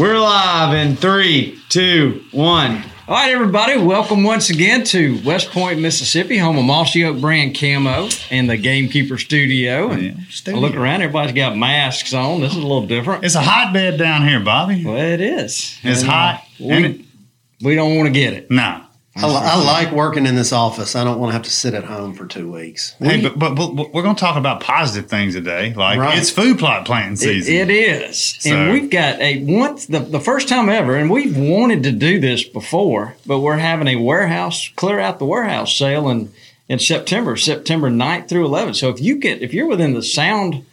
We're live in three, two, one. All right, everybody, welcome once again to West Point, Mississippi, home of Mossy Oak brand camo and the Gamekeeper Studio. And Yeah, studio. I look around, everybody's got masks on. This is a little different. It's a hotbed down here, Bobby. well, it is. It's And, uh, hot. and it, We, we don't want to get it. no. I, I like working in this office. I don't want to have to sit at home for two weeks. Hey, but, but, but we're going to talk about positive things today. Like Right. it's food plot planting It, season. it is, So- and we've got a once the, the first time ever, and we've wanted to do this before, but we're having a warehouse clear out the warehouse sale in in September, September 9th through 11th. So if you get if you're within the sound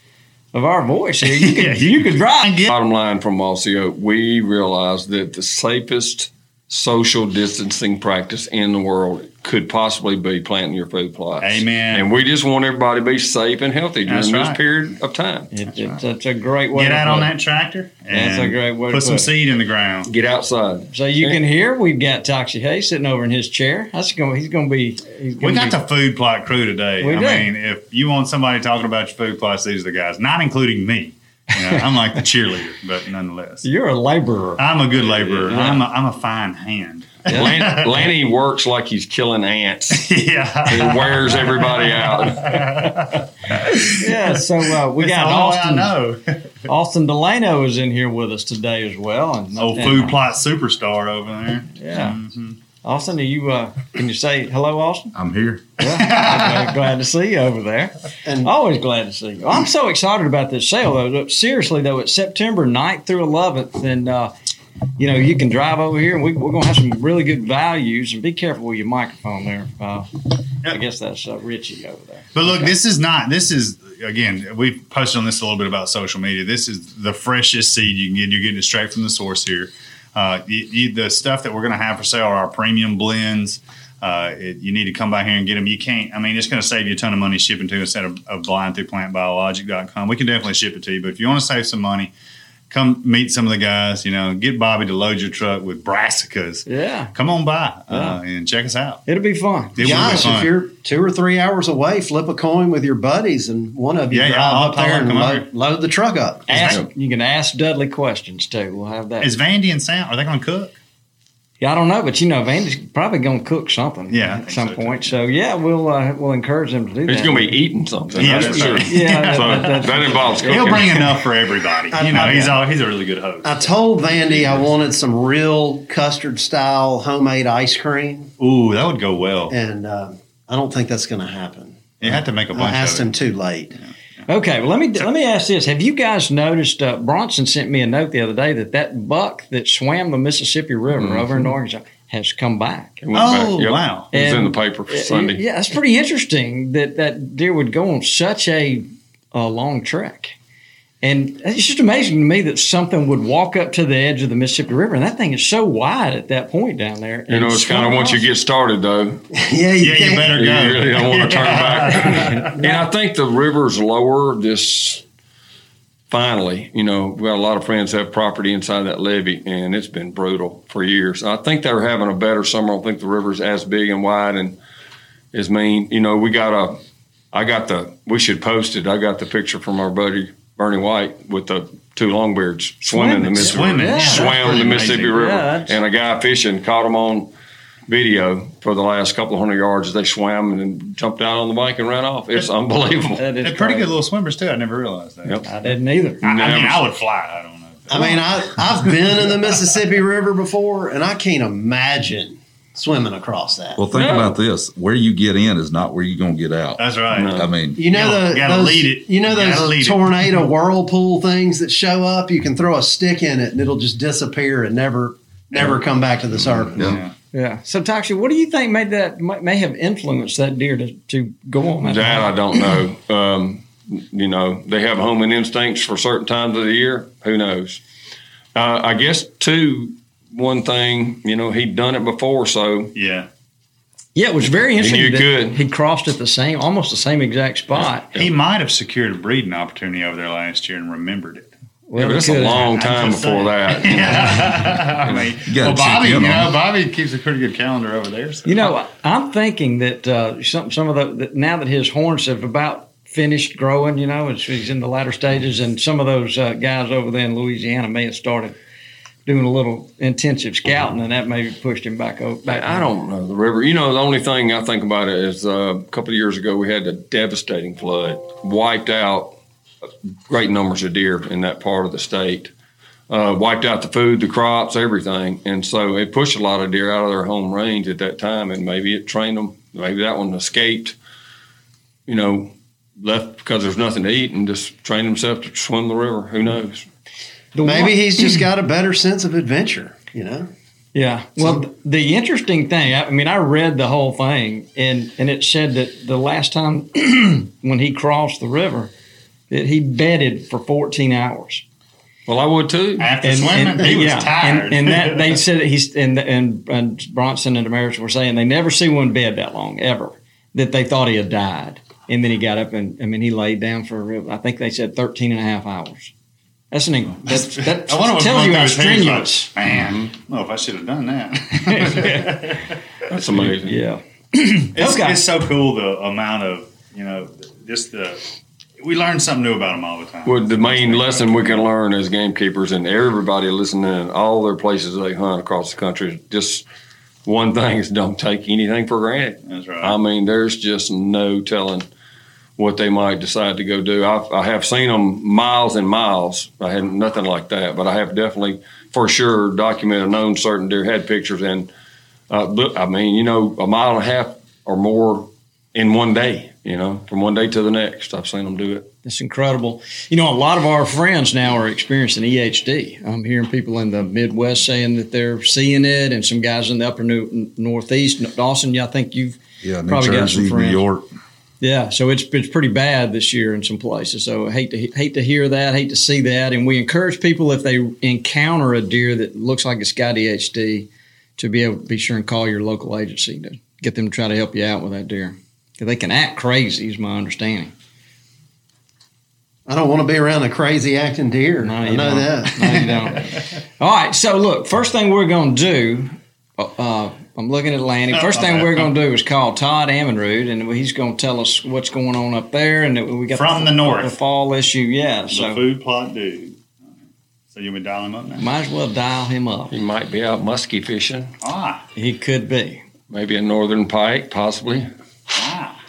of our voice here, you Yeah, you you could drive. Bottom line from Mossy Oak, we realize that the safest social distancing practice in the world could possibly be planting your food plots. Amen. And we just want everybody to be safe and healthy during That's this right. period of time. It, it's, it's a great way. Get to out put on that tractor and That's a great way to put some it. seed in the ground. Get outside. So you can hear we've got Toxey Haas sitting over in his chair. That's going. He's going to be. He's We got be, the food plot crew today. We I do. mean, if you want somebody talking about your food plots, these are the guys, not including me. You know, I'm like the cheerleader, but nonetheless, You're a laborer. I'm a good laborer. Yeah. I'm, a, I'm a fine hand. Lan- Lanny works like he's killing ants. yeah. He wears everybody out. Yeah. So uh, we It's got the only I Austin. know. Austin Delano is in here with us today as well. And, Old and, food plot superstar over there. Yeah. Mhm. Austin, are you uh, can you say hello, Austin? I'm here. Yeah, I'm glad to see you over there. And Always glad to see you. I'm so excited about this sale, though. Seriously, though, it's September 9th through 11th, and uh, you know you can drive over here, and we, we're going to have some really good values. And be careful with your microphone there. Uh, I guess that's uh, Richie over there. But look, this is not. This is again. We've posted on this a little bit about social media. This is the freshest seed you can get. You're getting it straight from the source here. Uh, you, you, the stuff that we're going to have for sale are our premium blends. Uh, it, you need to come by here and get them. You can't. I mean, it's going to save you a ton of money shipping to instead of, of through plantbiologic.com. We can definitely ship it to you. But if you want to save some money, come meet some of the guys. You know, get Bobby to load your truck with brassicas. Yeah, Come on by uh, and check us out. it'll be fun. It be fun. if you're two or three hours away, flip a coin with your buddies, and one of you Yeah, yeah, drive I'll up there and load, load the truck up. Ask, you can ask Dudley questions too. We'll have that. Is Vandy and Sam? Are they going to cook? Yeah, I don't know, but you know, Vandy's probably going to cook something. Yeah, at some so, point. So yeah, we'll uh, we'll encourage them to do that. He's going to be eating something. Yeah, that's for sure. right. Yeah, So that- that- that involves cooking. He'll bring enough for everybody. You know, I- he's all, he's a really good host. I told Vandy I wanted some real custard style homemade ice cream, Ooh, that would go well. and uh, I don't think that's going to happen. You had to make a I bunch asked of him too late. Okay, well let me let me ask this: Have you guys noticed? Uh, Bronson sent me a note the other day that that buck that swam the Mississippi River mm-hmm. over in Arkansas has come back. It went back. Oh, Yep. wow. It was in the paper for Sunday. Yeah, that's pretty interesting that that deer would go on such a, a long trek. And it's just amazing to me that something would walk up to the edge of the Mississippi River, and that thing is so wide at that point down there. You know, it's kind of once you get started, though. yeah, you Yeah, you can't- better You go. really don't want to turn back. and I think the river's lower this finally. You know, we've got a lot of friends have property inside that levee, and it's been brutal for years. I think they're having a better summer. I don't think the river's as big and wide and as mean. You know, we got a, I got the, we should post it. I got the picture from our buddy Bernie White with the two longbeards swimming, the Mississippi Swimming. Yeah, swam the Mississippi amazing. River, Yeah, and a guy fishing caught him on video for the last couple of hundred yards as they swam and then jumped out on the bike and ran off. It's unbelievable. That is They're pretty good little swimmers too. I never realized that. Yep. I didn't either. I, I mean, I would fly. I don't know. I mean, I, I've been in the Mississippi River before, and I can't imagine swimming across that. Well, think No. about this: where you get in is not where you're going to get out. That's right. No. I mean, You know You the gotta those, lead it. You know You gotta those it. tornado whirlpool things that show up. You can throw a stick in it and it'll just disappear and never never come back to the surface. Yeah. Yeah. So, Toxey, what do you think made that may may have influenced that deer to, to go on that? That I don't know. Um, you know, they have homing instincts for certain times of the year. Who knows? Uh, I guess too. One thing, you know, he'd done it before, so Yeah. Yeah, it was very interesting. knew that good. He crossed at the same, almost the same exact spot. He might have secured a breeding opportunity over there last year and remembered it. Well, yeah, but he it's a long time before saying. that. I mean, You well, Bobby, you know. Bobby keeps a pretty good calendar over there. So. You know, I'm thinking that uh, some some of the that now that his horns have about finished growing, you know, and he's in the latter stages, and some of those uh, guys over there in Louisiana may have started doing a little intensive scouting, and that maybe pushed him back over. Back I don't know the river. You know, the only thing I think about it is uh, a couple of years ago we had a devastating flood, wiped out great numbers of deer in that part of the state, uh, wiped out the food, the crops, everything, and so it pushed a lot of deer out of their home range at that time, and maybe it trained them. Maybe that one escaped. You know, left because there's nothing to eat and just trained himself to swim the river. Who knows? The Maybe one- he's just got a better sense of adventure. You know, Yeah. Well, th- the interesting thing, I I mean, I read the whole thing, and and it said that the last time when he crossed the river, that he bedded for 14 hours. Well, I would too. After swimming, he was tired. And, and that they said that he's and and, and Bronson and American were saying they never see one bed that long ever. That they thought he had died, and then he got up and I mean he laid down for I think they said 13 and a half hours. That's an inc- that's, that I wonder what tells you how his head. Like, strenuous. Man, I don't know if I should have done that. That's amazing. Yeah. It's, Okay. it's so cool the amount of you know just the we learn something new about them all the time. Well, the main lesson we can learn as gamekeepers and everybody listening in all their places they hunt across the country just one thing is don't take anything for granted. That's right. I mean, there's just no telling what they might decide to go do. I've, I have seen them miles and miles. I had nothing like that, but I have definitely, for sure, documented known certain deer had pictures and, uh, look, I mean, you know, a mile and a half or more in one day. You know, from one day to the next, I've seen them do it. It's incredible. You know, a lot of our friends now are experiencing EHD. I'm hearing people in the Midwest saying that they're seeing it, and some guys in the upper new, Northeast. Dawson, yeah, I think you've Yeah, New Probably got some Jersey, New friends. York. Yeah. So it's it's pretty bad this year in some places. So I hate to hate to hear that, hate to see that, and we encourage people if they encounter a deer that looks like it's got EHD to be able to be sure and call your local agency to get them to try to help you out with that deer. They can act crazy, is my understanding. I don't want to be around a crazy acting deer. No, I you know don't. that. No, you don't. All right. So look, first thing we're going to do. Uh, I'm looking at Lanny. First thing we're going to do is call Todd Amenrud, and he's going to tell us what's going on up there, and we got From the north. the fall issue. Yeah. the So food plot dude. So you want to dial him up now? might as well dial him up. He might be out muskie fishing, Ah, He could be. maybe a northern pike, possibly. ah.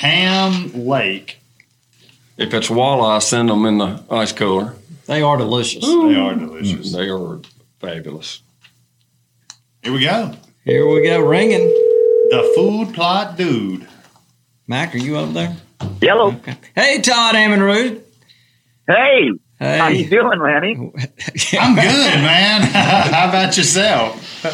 Ham Lake. If it's walleye, send them in the ice cooler. They are delicious. They are delicious. They are fabulous. Here we go. Here we go, ringing. The food plot dude. Mac, are you up there? Yellow. Okay. Hey, Todd Amenrud. Hey, Hey. how you doing, Lanny? I'm good, man. How about yourself?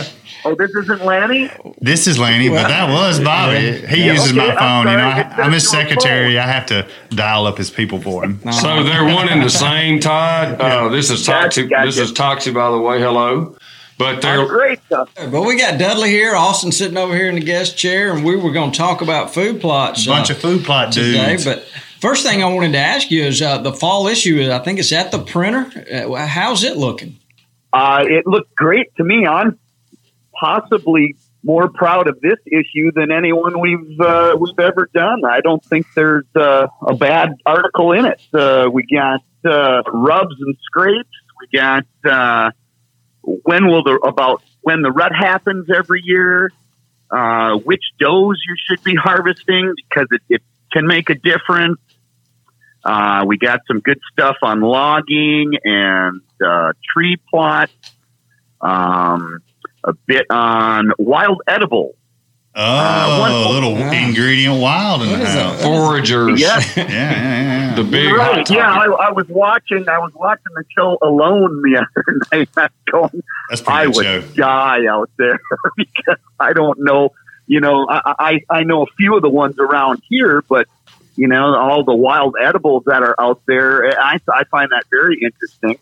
Oh, this isn't Lanny. This is Lanny, but that was Bobby. He Yeah. uses Okay, my I'm phone. You know. I, I'm his just your secretary. I have to dial up his people for him. So they're one and the same, Todd. Uh, this is Gotcha, Toxey. gotcha. This is Toxey, by the way. Hello. But they're great stuff. But we got Dudley here, Austin sitting over here in the guest chair, and we were going to talk about food plots. A bunch uh, of food plot today. dudes. But first thing I wanted to ask you is uh, the fall issue. Is I think it's at the printer. Uh, how's it looking? Uh, it looked great to me. I'm possibly more proud of this issue than anyone we've uh, we've ever done. I don't think there's uh, a bad article in it. Uh, we got uh, rubs and scrapes. We got uh, when will the about when the rut happens every year, uh, which does you should be harvesting because it, it can make a difference. Uh, we got some good stuff on logging and uh, tree plots. Um, a bit on wild edible. Oh, Uh, one- a little ingredient wild in What the house. Foragers. Yes. Yeah, yeah, yeah. yeah. The big right. Yeah, I. I was watching. I was watching the show alone the other night. I'm going, That's pretty I would show. die out there because I don't know. You know, I, I I know a few of the ones around here, but you know, all the wild edibles that are out there, I I find that very interesting.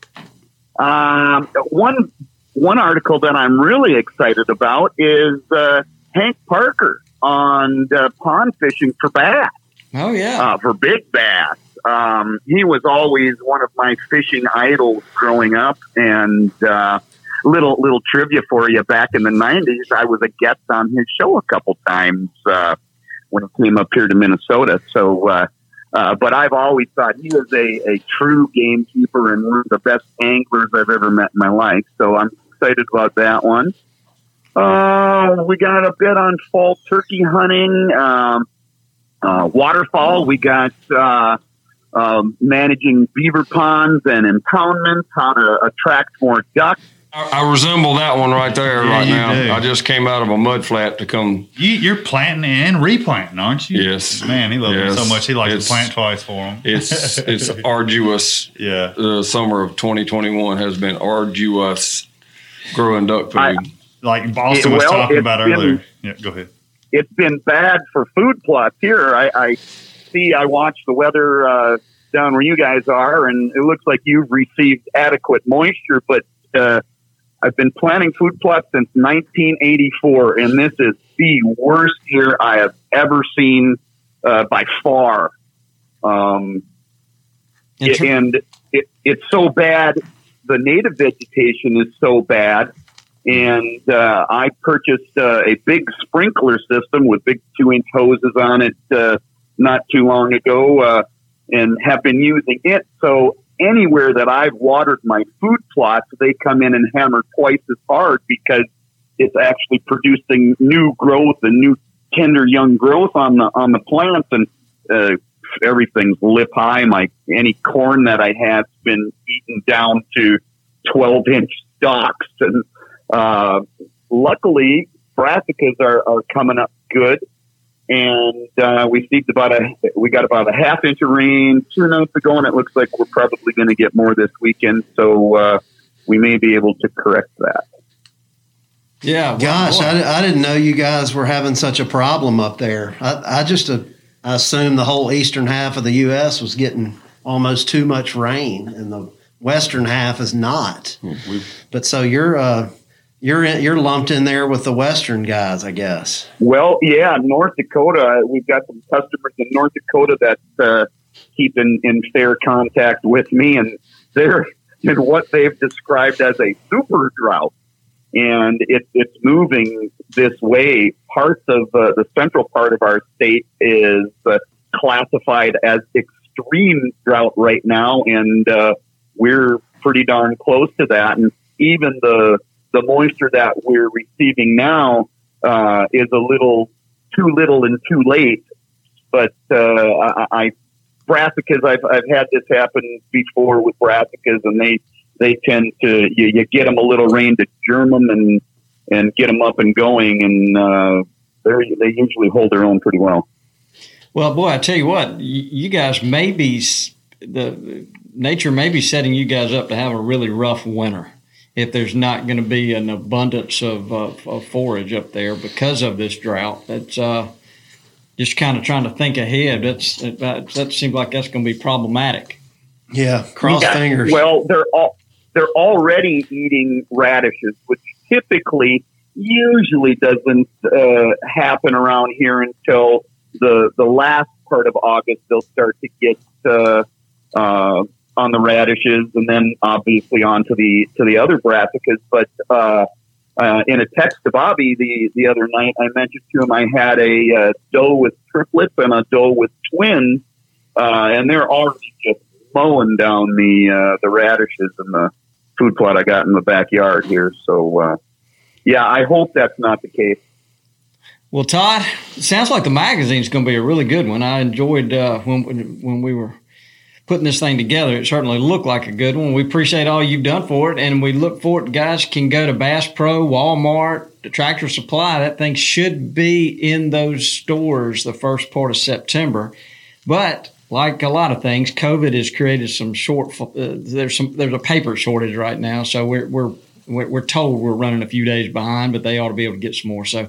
Um, one one article that I'm really excited about is uh, Hank Parker on uh, pond fishing for bass Oh yeah. uh, for big bass. Um, he was always one of my fishing idols growing up, and uh, little little trivia for you. Back in the '90s, I was a guest on his show a couple times uh, when he came up here to Minnesota. So, uh, uh, but I've always thought he was a, a true gamekeeper and one of the best anglers I've ever met in my life. So I'm excited about that one. Uh, we got a bit on fall turkey hunting. Um, uh, waterfall. We got uh, um, managing beaver ponds and impoundments, how to attract more ducks. I, I resemble that one right there Yeah, right now. do. I just came out of a mud flat to come. You, you're planting and replanting, aren't you? Yes. Man, he loves it so much. He likes It's- to plant twice for him. It's it's arduous. yeah. The summer of 2021 has been arduous growing duck food. I- Like Boston was Well, talking about been- earlier. Yeah, go ahead. It's been bad for food plots here. I, I see. I watch the weather uh, down where you guys are, and it looks like you've received adequate moisture. But uh, I've been planting food plots since 1984, and this is the worst year I have ever seen uh, by far. Um, In ter- and it, it's so bad. The native vegetation is so bad, and uh, I purchased uh, a big sprinkler system with big two-inch hoses on it uh, not too long ago, uh, and have been using it. So anywhere that I've watered my food plots, they come in and hammer twice as hard because it's actually producing new growth and new tender young growth on the on the plants and. Uh, everything's lip high. My any corn that I had's been eaten down to twelve inch stalks, and uh, luckily brassicas are, are coming up good. And uh, we received about a we got about a half inch of rain two nights ago, and it looks like we're probably going to get more this weekend. So uh, we may be able to correct that. yeah. well, Gosh. I, I didn't know you guys were having such a problem up there. I, I just uh, I assumed the whole eastern half of the U.S. was getting almost too much rain, and the western half is not. We- But so you're uh, you're in, you're lumped in there with the western guys, I guess. Well, yeah, North Dakota. We've got some customers in North Dakota that uh, keep in, in fair contact with me, and they're in what they've described as a super drought, and it, it's moving this way. Parts of uh, the central part of our state is uh, classified as extreme drought right now, and uh, we're pretty darn close to that. And even the the moisture that we're receiving now uh, is a little too little and too late. But uh, I, I brassicas, I've I've had this happen before with brassicas, and they they tend to you, you get them a little rain to germ them and and get them up and going, and uh, they they usually hold their own pretty well. Well, boy, I tell you what, you, you guys may be the nature may be setting you guys up to have a really rough winter if there's not going to be an abundance of, uh, of forage up there because of this drought. That's uh, just kind of trying to think ahead. That's that, that seems like that's going to be problematic. Yeah, cross Yeah, fingers. Well, they're all they're already eating radishes, which typically usually doesn't uh, happen around here until the the last part of August. They'll start to get uh, uh, on the radishes, and then obviously on to the to the other brassicas. But uh, uh, in a text to Bobby the the other night, I mentioned to him I had a uh, with triplets and a doe with twins, uh, and they're already just mowing down the uh, the radishes and the food plot I got in the backyard here. So uh, yeah, I hope that's not the case. Well, Todd, sounds like the magazine's going to be a really good one. I enjoyed uh, when when we were putting this thing together. It certainly looked like a good one. We appreciate all you've done for it, and we look forward. Guys can go to Bass Pro, Walmart, Tractor Supply. That thing should be in those stores the first part of September. But like a lot of things, COVID has created some short. Uh, there's some there's a paper shortage right now, so we're we're we're told we're running a few days behind, but they ought to be able to get some more. So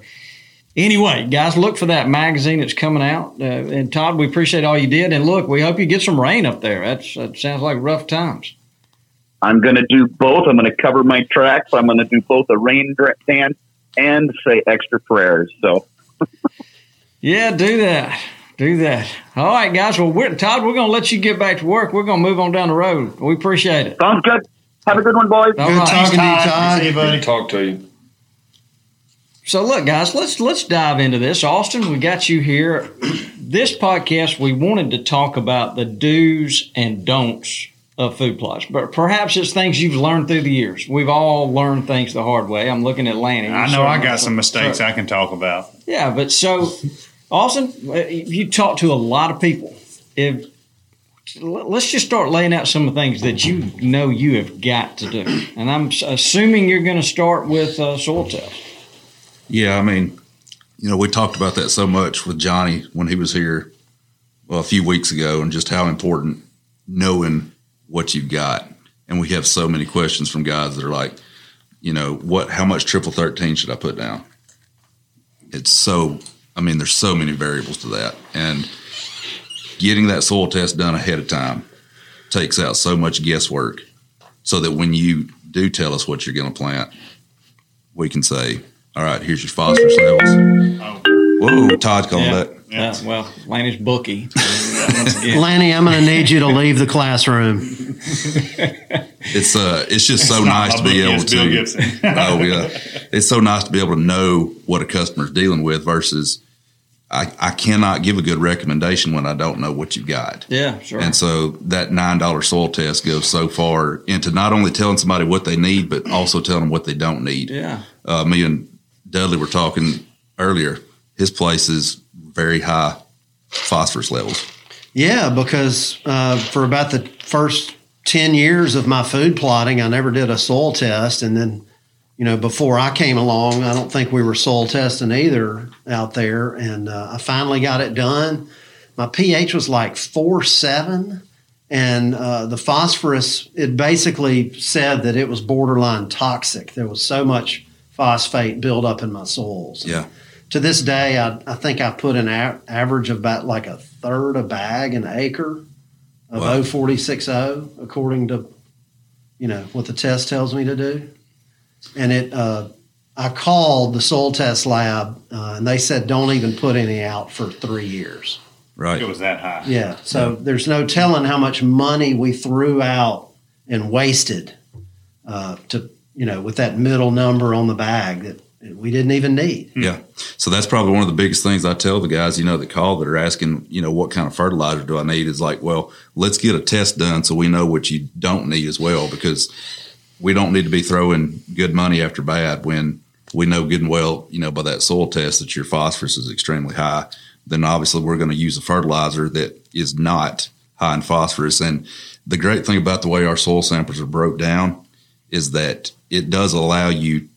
anyway, guys, look for that magazine that's coming out. Uh, and Todd, we appreciate all you did. And look, we hope you get some rain up there. That's, that sounds like rough times. I'm going to do both. I'm going to cover my tracks. I'm going to do both a rain dance and say extra prayers. So, yeah, do that. Do that. All right, guys. Well, we're, Todd, we're going to let you get back to work. We're going to move on down the road. We appreciate it. Sounds good. Have a good one, boys. All Good right. talking to you, Todd. See you, buddy. Talk to you. So look, guys, let's let's dive into this. Austin, we got you here. This podcast, we wanted to talk about the do's and don'ts of food plots, but perhaps it's things you've learned through the years. We've all learned things the hard way. I'm looking at Lanny. I know I got some mistakes I can talk about. Yeah, but so Austin, uh, you talk to a lot of people. If let's just start laying out some of the things that you know you have got to do, and I'm assuming you're going to start with uh, soil test. Yeah, I mean, you know, we talked about that so much with Johnny when he was here well, a few weeks ago, and just how important knowing what you've got. And we have so many questions from guys that are like, you know, what, how much triple thirteen should I put down? It's so, I mean, there's so many variables to that, and getting that soil test done ahead of time takes out so much guesswork, so that when you do tell us what you're going to plant, we can say, all right, here's your phosphorus levels. Whoa, Todd called Yeah. that. Yeah, well, Lanny's bookie. Once. Lanny, I'm going to need you to leave the classroom. It's uh, it's just so It's not nice to be able to. Oh yeah, it's so nice to be able to know what a customer's dealing with versus. I, I cannot give a good recommendation when I don't know what you've got. Yeah, sure. And so that nine dollar soil test goes so far into not only telling somebody what they need, but also telling them what they don't need. yeah. Uh, me and Dudley were talking earlier. His place is very high phosphorus levels. Yeah, because uh, for about the first 10 years of my food plotting, I never did a soil test. And then, you know, before I came along, I don't think we were soil testing either out there. And uh, I finally got it done. My pH was like four seven, And uh, the phosphorus, it basically said that it was borderline toxic. There was so much phosphate built up in my soils. Yeah. To this day, I, I think I put an a- average of about like a third a bag an acre of Wow. 0460, according to you know what the test tells me to do. And it, uh, I called the soil test lab, uh, and they said don't even put any out for three years. Right. It was that high. Yeah, so there's no telling how much money we threw out and wasted uh, to you know with that middle number on the bag that we didn't even need. Yeah. So that's probably one of the biggest things I tell the guys, you know, that call that are asking, you know, what kind of fertilizer do I need is like, well, let's get a test done so we know what you don't need as well because we don't need to be throwing good money after bad when we know good and well, you know, by that soil test that your phosphorus is extremely high. Then obviously we're going to use a fertilizer that is not high in phosphorus. And the great thing about the way our soil samples are broke down is that it does allow you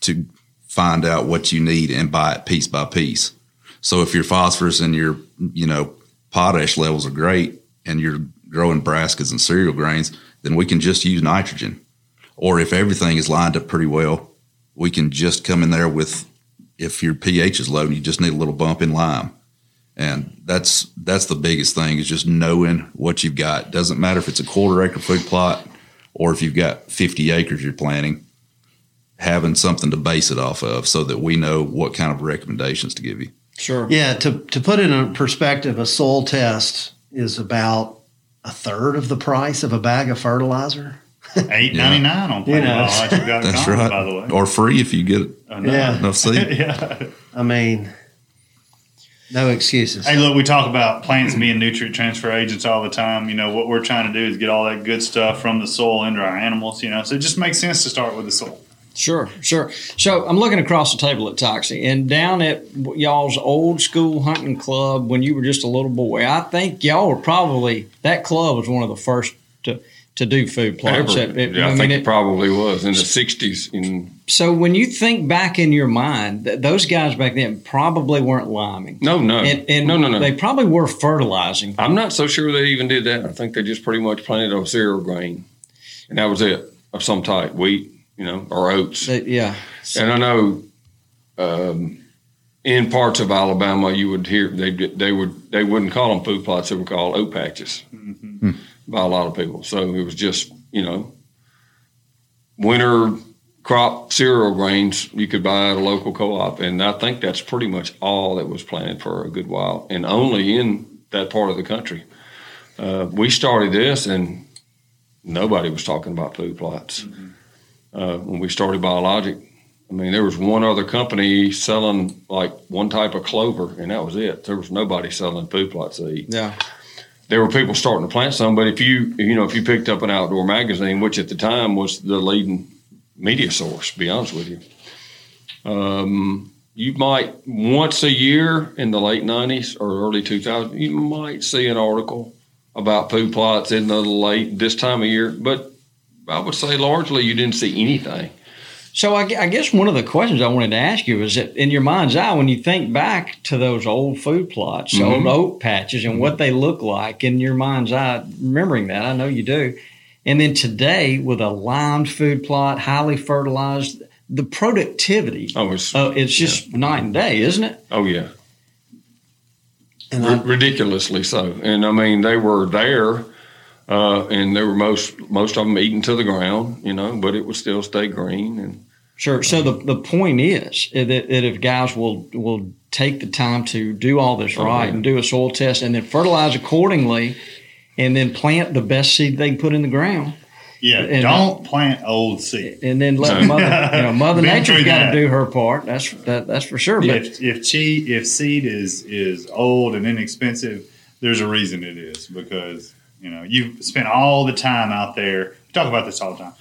to find out what you need and buy it piece by piece. So if your phosphorus and your, you know, potash levels are great and you're growing brassicas and cereal grains, then we can just use nitrogen. Or if everything is lined up pretty well, we can just come in there with if your pH is low and you just need a little bump in lime. And that's that's the biggest thing is just knowing what you've got. Doesn't matter if it's a quarter acre food plot or if you've got 50 acres you're planting having something to base it off of so that we know what kind of recommendations to give you. Sure. Yeah, to to put it in perspective, a soil test is about a third of the price of a bag of fertilizer. Eight ninety nine on You know. PayPal. You got a That's comment, right. by the way. Or free if you get no. Yeah. enough seed. yeah. I mean, no excuses. Hey, look, we talk about plants being nutrient transfer agents all the time. You know, what we're trying to do is get all that good stuff from the soil into our animals, you know, so it just makes sense to start with the soil. Sure, sure. So I'm looking across the table at Toxey and down at y'all's old school hunting club when you were just a little boy. I think y'all were probably that club was one of the first to to do food plots. Ever. It- yeah, I, mean, think it- it, probably was in the '60s. In so when you think back in your mind, th- those guys back then probably weren't liming. no, no, And, and no, no, no. They probably were fertilizing. I'm not so sure they even did that. I think they just pretty much planted a cereal grain, and that was it of some type, wheat, you know, or oats. They- yeah. And I know um, in parts of Alabama, you would hear they they would they wouldn't call them food plots; they would call oat patches by a lot of people. So it was just you know winter crop cereal grains you could buy at a local co-op, and I think that's pretty much all that was planted for a good while, and only in that part of the country. Uh, we started this, and nobody was talking about food plots uh, when we started Biologic. I mean, there was one other company selling like one type of clover, and that was it. There was nobody selling food plot seed. Yeah. There were people starting to plant some, but if you you know if you picked up an outdoor magazine, which at the time was the leading media source, to be honest with you, um, you might once a year in the late '90s or early 2000s, you might see an article about food plots in the late this time of year, but I would say largely you didn't see anything. So I, I guess one of the questions I wanted to ask you is that in your mind's eye, when you think back to those old food plots, old oat patches, and what they look like in your mind's eye, remembering that, I know you do. And then today, with a limed food plot, highly fertilized, the productivity, Oh, it's, uh, it's just night and day, isn't it? oh yeah. And Ri- ridiculously so. And I mean, they were there, uh, and they were most most of them eaten to the ground, you know, but it would still stay green. And Sure. So the, the point is that, that if guys will will take the time to do all this Oh, right yeah. and do a soil test and then fertilize accordingly, and then plant the best seed they can put in the ground, Yeah, And- don't plant old seed. and then let No. mother you know Mother Been Nature's through got to do her part. That's that, that's for sure. But If if che- if seed is is old and inexpensive, there's a reason it is because you know you've spent all the time out there. We talk about this all the time.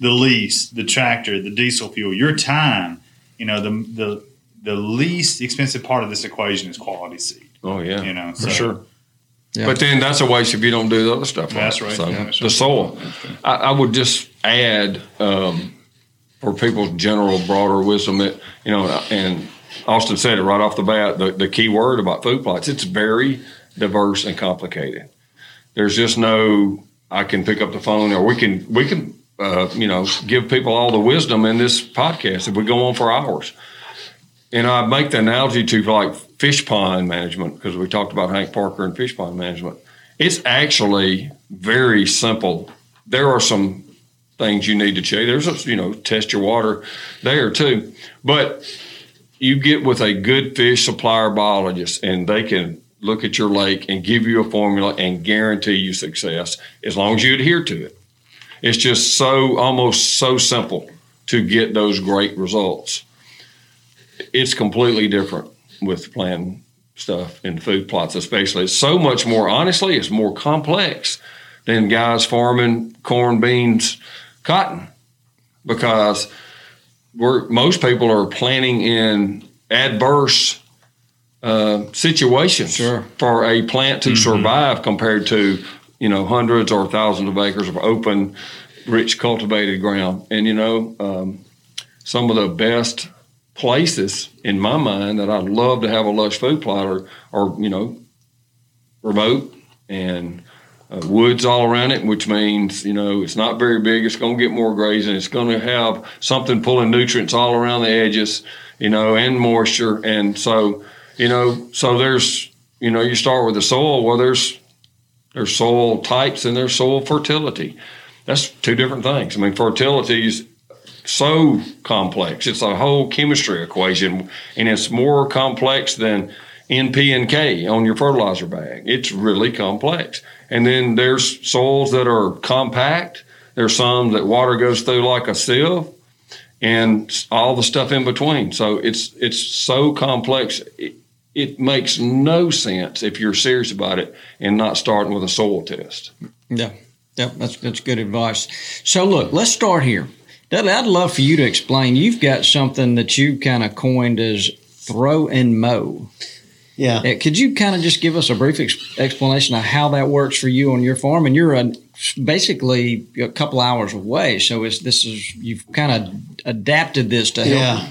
The lease, the tractor, the diesel fuel, your time. You know the the the least expensive part of this equation is quality seed. oh yeah, You know, for so- sure. Yeah. But then that's a waste if you don't do the other stuff. That's right. So Yeah, that's the right. soil. I, I would just add um, for people's general broader wisdom that you know, and Austin said it right off the bat. The, the key word about food plots. It's very diverse and complicated. There's just no. I can pick up the phone, or we can we can uh, you know give people all the wisdom in this podcast if we go on for hours. And I make the analogy to like fish pond management because we talked about Hank Parker and fish pond management. It's actually very simple. There are some things you need to check. There's a, you know test your water there too, but you get with a good fish supplier biologist and they can look at your lake and give you a formula and guarantee you success as long as you adhere to it. It's just so almost so simple to get those great results. It's completely different with planting stuff and food plots, especially. It's so much more, honestly, it's more complex than guys farming corn, beans, cotton because we're, most people are planting in adverse uh, situations Sure. for a plant to survive compared to you know hundreds or thousands of acres of open, rich cultivated ground. And you know, um, some of the best places in my mind that I'd love to have a lush food plot are, are you know remote and uh, woods all around it, which means you know it's not very big. It's going to get more grazing. It's going to have something pulling nutrients all around the edges, you know, and moisture. And so, you know, so there's you know you start with the soil. Well, there's there's soil types and there's soil fertility. That's two different things. I mean, fertility is so complex. It's a whole chemistry equation, and it's more complex than NP and K on your fertilizer bag. It's really complex. And then there's soils that are compact. There's some that water goes through like a sieve, and all the stuff in between. So it's it's so complex. It, it makes no sense if you're serious about it and not starting with a soil test. Yeah, yeah, that's that's good advice. So look, let's start here. Dudley, I'd love for you to explain. You've got something that you kind of coined as throw and mow. Yeah. Uh, Could you kind of just give us a brief ex- explanation of how that works for you on your farm? And you're a, basically a couple hours away, so it's, this is you've kind of adapted this to help. Yeah.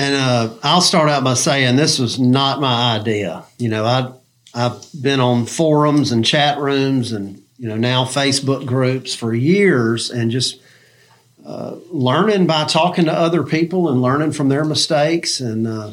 And uh, I'll start out by saying this was not my idea. You know, I I've been on forums and chat rooms and you know now Facebook groups for years and just uh, learning by talking to other people and learning from their mistakes and. Uh,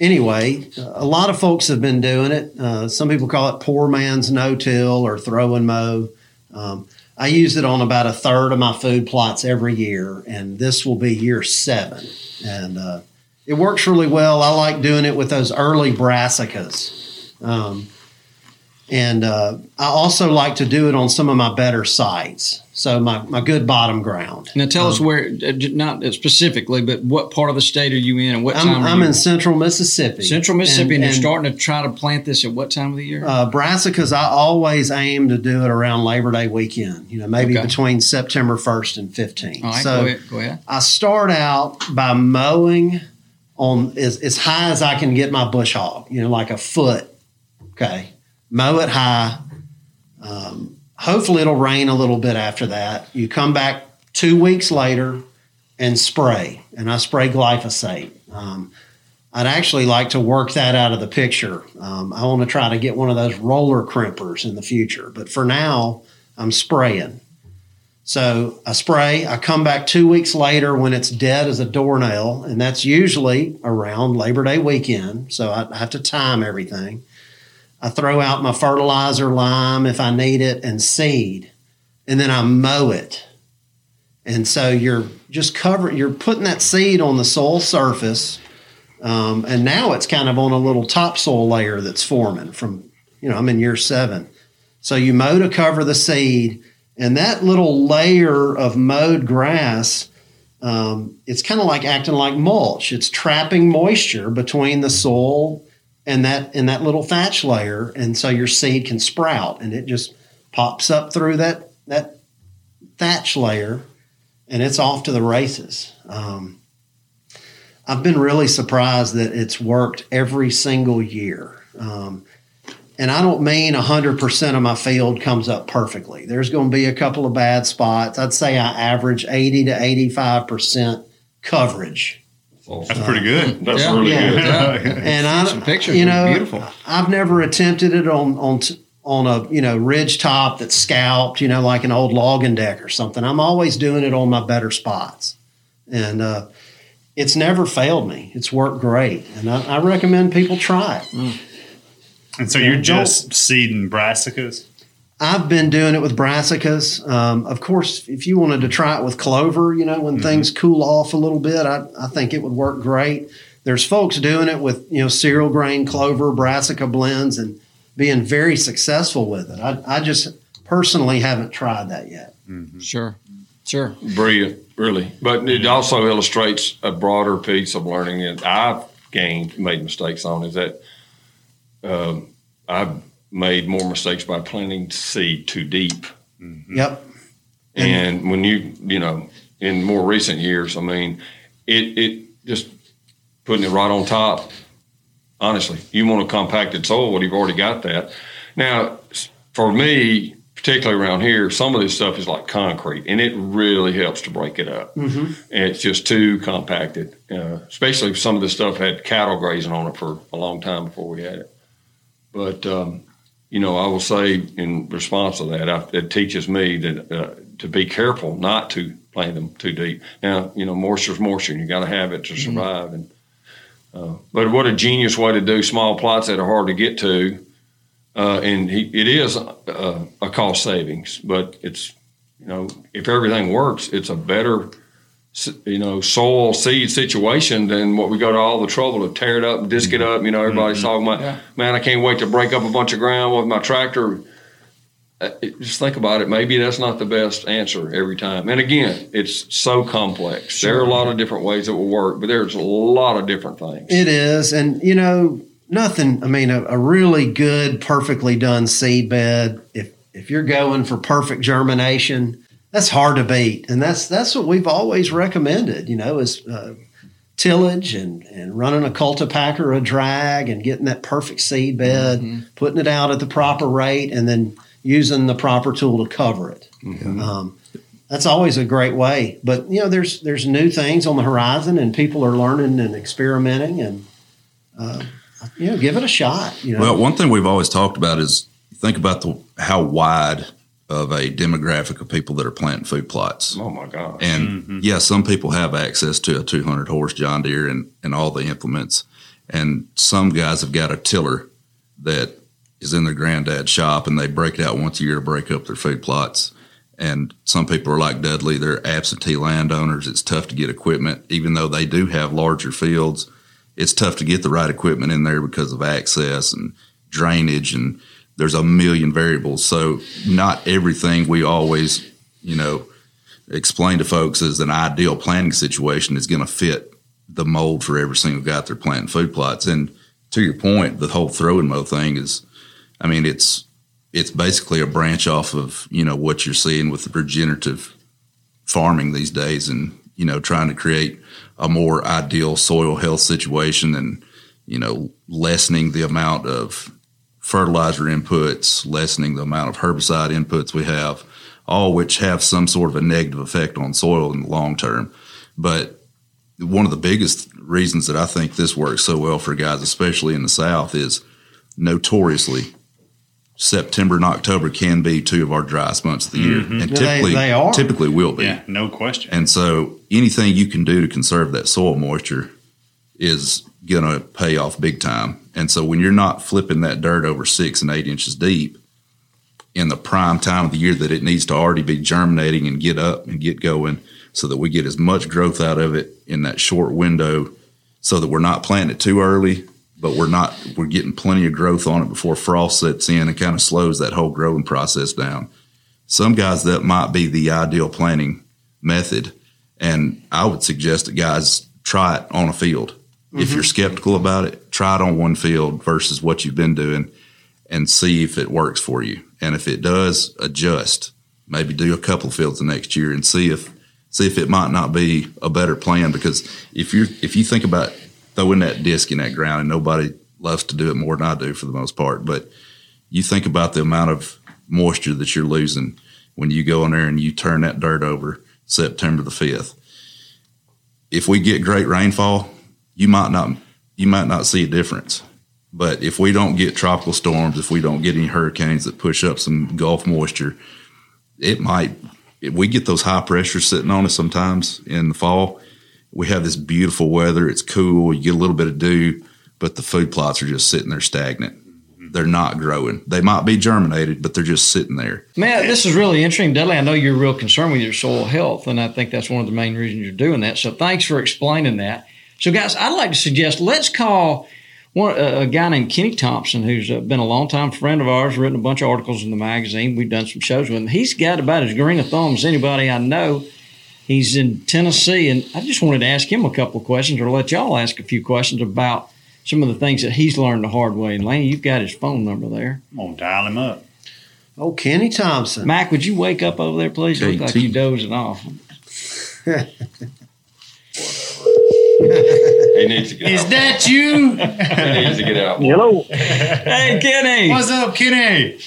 Anyway, a lot of folks have been doing it. Uh, some people call it poor man's no-till or throw and mow. Um, I use it on about a third of my food plots every year, and this will be year seven. And uh, it works really well. I like doing it with those early brassicas. Um, and uh, I also like to do it on some of my better sites. So my, my good bottom ground. Now tell Um, us where, uh, not specifically, but what part of the state are you in, and what I'm, time? I'm in central Mississippi. Central Mississippi, and, And- you're starting to try to plant this at what time of the year? Uh, brassicas, I always aim to do it around Labor Day weekend. You know, maybe Okay. between September 1st and 15th. All right, so go ahead. Go ahead. I start out by mowing on as, as high as I can get my bush hog. You know, like a foot. Okay, mow it high. Um, hopefully, it'll rain a little bit after that. You come back two weeks later and spray, and I spray glyphosate. Um, I'd actually like to work that out of the picture. Um, I want to try to get one of those roller crimpers in the future, but for now, I'm spraying. So I spray, I come back two weeks later when it's dead as a doornail, and that's usually around Labor Day weekend. So I have to time everything. I throw out my fertilizer, lime if I need it, and seed, and then I mow it. And so you're just covering, you're putting that seed on the soil surface, um, and now it's kind of on a little topsoil layer that's forming from, you know, I'm in year seven. So you mow to cover the seed, and that little layer of mowed grass, um, it's kind of like acting like mulch. It's trapping moisture between the soil and that and that little thatch layer, and so your seed can sprout, and it just pops up through that that thatch layer, and it's off to the races. Um, I've been really surprised that it's worked every single year. Um, and I don't mean 100% of my field comes up perfectly. There's going to be a couple of bad spots. I'd say I average 80 to 85% coverage. That's pretty good. That's Yeah. really Yeah. good. Yeah. And I, Some pictures you know, beautiful. I've never attempted it on on on a you know ridge top that's scalped, you know, like an old logging deck or something. I'm always doing it on my better spots, and uh, it's never failed me. It's worked great, and I, I recommend people try it. And so you're just seeding brassicas? I've been doing it with brassicas. Um, of course, if you wanted to try it with clover, you know, when things cool off a little bit, I, I think it would work great. There's folks doing it with, you know, cereal grain clover, brassica blends and being very successful with it. I, I just personally haven't tried that yet. Sure, sure. Brilliant, really. But it also illustrates a broader piece of learning that I've gained, made mistakes on, is that um, I've made more mistakes by planting seed too deep. Yep. And when you, you know, in more recent years, I mean, it, it just putting it right on top. Honestly, you want a compacted soil, well, you've already got that. Now, for me, particularly around here, some of this stuff is like concrete, and it really helps to break it up. And it's just too compacted, uh, especially if some of this stuff had cattle grazing on it for a long time before we had it. But um, you know, I will say in response to that, I, it teaches me that uh, to be careful not to plant them too deep. Now, you know, moisture's moisture, and you got to have it to survive. And uh, but what a genius way to do small plots that are hard to get to, uh, and he, it is a, a cost savings, but it's you know, if everything works, it's a better you know soil seed situation than what we go to all the trouble to tear it up and disc it up. You know, everybody's talking about, Yeah. man, I can't wait to break up a bunch of ground with my tractor. Uh, Just think about it. Maybe that's not the best answer every time. And again, it's so complex. There are a lot of different ways it will work, but there's a lot of different things. It is. And, you know, nothing, I mean, a, a really good, perfectly done seed bed, if, if you're going for perfect germination, that's hard to beat, and that's that's what we've always recommended. You know, is uh, tillage and and running a cultipacker a drag and getting that perfect seed bed, mm-hmm. putting it out at the proper rate, and then using the proper tool to cover it. Mm-hmm. Um, that's always a great way. But you know, there's there's new things on the horizon, and people are learning and experimenting, and uh, you know, give it a shot. You know, well, one thing we've always talked about is think about the how wide of a demographic of people that are planting food plots. Oh my God! And mm-hmm. yeah, some people have access to a 200 horse John Deere and and all the implements, and some guys have got a tiller that is in their granddad's shop, and they break it out once a year to break up their food plots and some people are like Dudley, they're absentee landowners. It's tough to get equipment, even though they do have larger fields. It's tough to get the right equipment in there because of access and drainage, and there's a million variables. So, not everything we always, you know, explain to folks as an ideal planting situation is going to fit the mold for every single guy they're planting food plots. And to your point, the whole throw and mow thing is, I mean, it's it's basically a branch off of you know what you're seeing with the regenerative farming these days, and you know trying to create a more ideal soil health situation, and you know lessening the amount of fertilizer inputs, lessening the amount of herbicide inputs we have, all which have some sort of a negative effect on soil in the long term. But one of the biggest reasons that I think this works so well for guys, especially in the South, is notoriously September and October can be two of our driest months of the year, mm-hmm. and typically they, they typically will be. Yeah, no question. And so anything you can do to conserve that soil moisture is going to pay off big time. And so when you're not flipping that dirt over six and eight inches deep in the prime time of the year that it needs to already be germinating and get up and get going, so that we get as much growth out of it in that short window, so that we're not planting it too early but we're not we're getting plenty of growth on it before frost sets in and kind of slows that whole growing process down. Some guys that might be the ideal planting method, and I would suggest that guys try it on a field. Mm-hmm. If you're skeptical about it, try it on one field versus what you've been doing, and see if it works for you. And if it does, adjust. Maybe do a couple fields the next year and see if see if it might not be a better plan. Because if you if you think about throwing that disc in that ground, and nobody loves to do it more than I do for the most part. But you think about the amount of moisture that you're losing when you go in there and you turn that dirt over September the fifth. If we get great rainfall, you might not you might not see a difference. But if we don't get tropical storms, if we don't get any hurricanes that push up some Gulf moisture, it might. We get those high pressures sitting on us sometimes in the fall, we have this beautiful weather. It's cool. You get a little bit of dew, but the food plots are just sitting there stagnant. They're not growing. They might be germinated, but they're just sitting there. Man, this is really interesting, Dudley. I know you're real concerned with your soil health, and I think that's one of the main reasons you're doing that. So thanks for explaining that. So, guys, I'd like to suggest let's call one a guy named Kenny Thompson, who's uh, been a longtime friend of ours, written a bunch of articles in the magazine. We've done some shows with him. He's got about as green a thumb as anybody I know He's in Tennessee, and I just wanted to ask him a couple of questions, or let y'all ask a few questions about some of the things that he's learned the hard way. And Lane, you've got his phone number there. I'm gonna dial him up. Oh, Kenny Thompson. Mac, would you wake up over there, please? You look like you're dozing off. he needs to get out. Is out. that you? he needs to get out. Hello. Hey, Kenny. What's up, Kenny?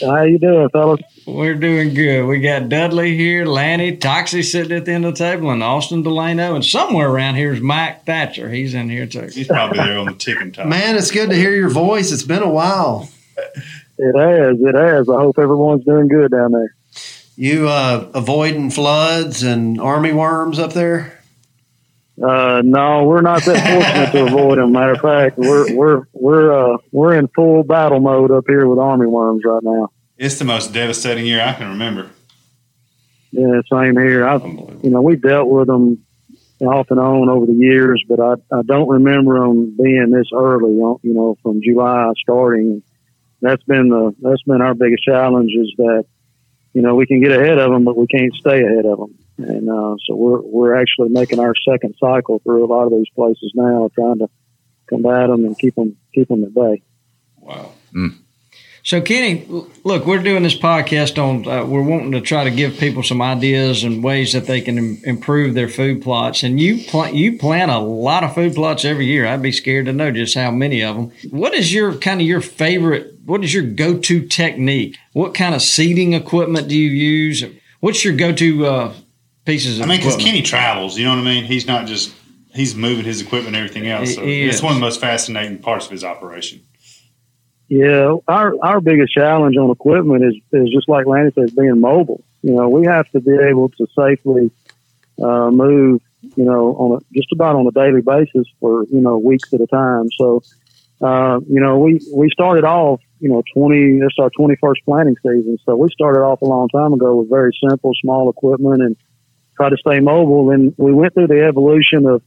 How you doing, fellas? We're doing good. We got Dudley here, Lanny, Toxey sitting at the end of the table, and Austin Delano, and somewhere around here is Mike Thatcher. He's in here too. He's probably there on the ticking time. Man, it's good to hear your voice. It's been a while. It has. It has. I hope everyone's doing good down there. You uh, avoiding floods and army worms up there? Uh, no, we're not that fortunate to avoid them. Matter of fact, we're we're we're uh, we're in full battle mode up here with army worms right now. It's the most devastating year I can remember. Yeah, same here. I, you know, we dealt with them off and on over the years, but I, I don't remember them being this early. You know, from July starting. That's been the that's been our biggest challenge is that you know we can get ahead of them, but we can't stay ahead of them. And uh, so we're we're actually making our second cycle through a lot of these places now, trying to combat them and keep them keep them at bay. Wow. Mm. So, Kenny, look, we're doing this podcast on. Uh, we're wanting to try to give people some ideas and ways that they can Im- improve their food plots. And you pl- you plant a lot of food plots every year. I'd be scared to know just how many of them. What is your kind of your favorite? What is your go to technique? What kind of seeding equipment do you use? What's your go to uh, pieces of I mean, because? Kenny travels, you know what I mean? He's not just, he's moving his equipment and everything else. So it's one of the most fascinating parts of his operation. Yeah, our our biggest challenge on equipment is is just like Lanny says, being mobile. You know, we have to be able to safely uh, move. You know, on a, just about on a daily basis for you know weeks at a time. So, uh, you know, we we started off. You know, twenty. This is our twenty first planting season. So we started off a long time ago with very simple, small equipment and try to stay mobile. And we went through the evolution of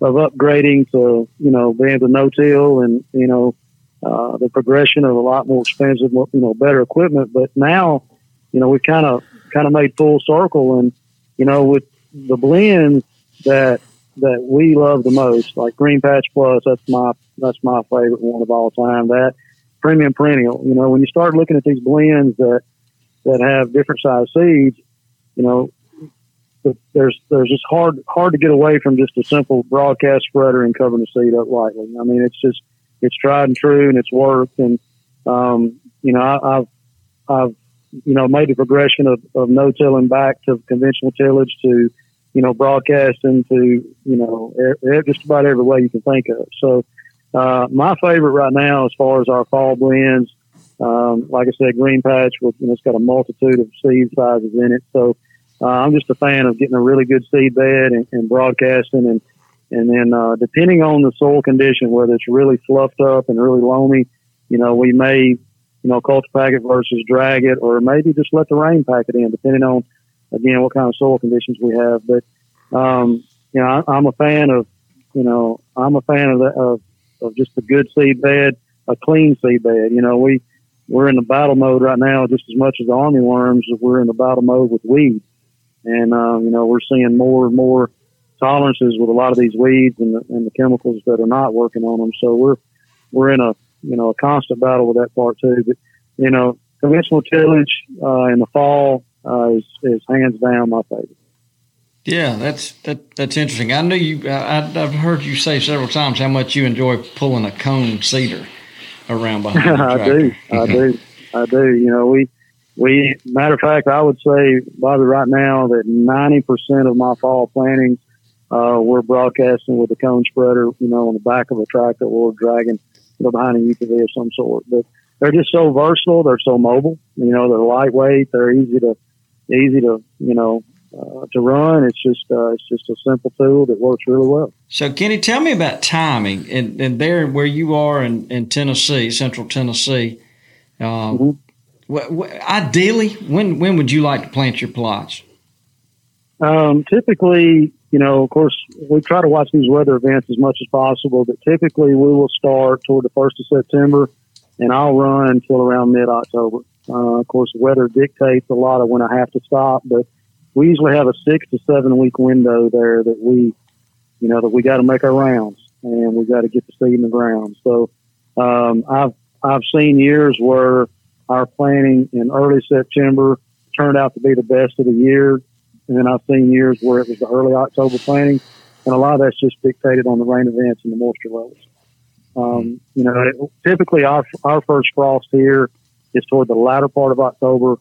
of upgrading to you know being to no till and you know uh, the progression of a lot more expensive, you know, better equipment. But now, you know, we've kind of kind of made full circle, and you know, with the blends that that we love the most, like Green Patch Plus, that's my that's my favorite one of all time. That Premium Perennial, you know, when you start looking at these blends that that have different size seeds, you know. th- There's there's just hard hard to get away from just a simple broadcast spreader and covering the seed up lightly. I mean, it's just it's tried and true and it's worked. And, um, you know, I, I've, I've, you know, made the progression of, of no tilling back to conventional tillage to, you know, broadcasting to, you know, e- e- just about every way you can think of. So, uh, my favorite right now, as far as our fall blends, um, like I said, Green Patch, with, you know, it's got a multitude of seed sizes in it. So, uh, I'm just a fan of getting a really good seed bed and, and broadcasting and, and then, uh, depending on the soil condition, whether it's really fluffed up and really loamy, you know, we may, you know, cultipack it versus drag it, or maybe just let the rain pack it in, depending on, again, what kind of soil conditions we have. But, um, you know, I, I'm a fan of, you know, I'm a fan of, the, of, of just a good seed bed, a clean seed bed. You know, we, we're in the battle mode right now just as much as the army worms. We're in the battle mode with weeds. And, um, you know, we're seeing more and more tolerances with a lot of these weeds and the, and the chemicals that are not working on them. So we're we're in a you know a constant battle with that part too. But you know, conventional tillage uh, in the fall uh, is is hands down my favorite. Yeah, that's that, that's interesting. I knew you. I, I've heard you say several times how much you enjoy pulling a cone seeder around behind. the I do, I do, I do. You know, we we matter of fact, I would say, Bobby, right now that ninety percent of my fall plantings uh, we're broadcasting with a cone spreader, you know, on the back of a tractor or dragging, you know, behind a UTV of some sort. But they're just so versatile. They're so mobile. You know, they're lightweight. They're easy to easy to you know uh, to run. It's just uh, it's just a simple tool that works really well. So, Kenny, tell me about timing and, and there where you are in, in Tennessee, Central Tennessee. Um, wh- ideally, when when would you like to plant your plots? Um, typically, you know, of course, we try to watch these weather events as much as possible, but typically we will start toward the 1st of September and I'll run until around mid October. Uh, of course, weather dictates a lot of when I have to stop, but we usually have a six to seven week window there that we, you know, that we got to make our rounds and we got to get the seed in the ground. So, um, I've, I've seen years where our planting in early September turned out to be the best of the year. And then I've seen years where it was the early October planting. And a lot of that's just dictated on the rain events and the moisture levels. Um, you know, it, typically our, our first frost here is toward the latter part of October.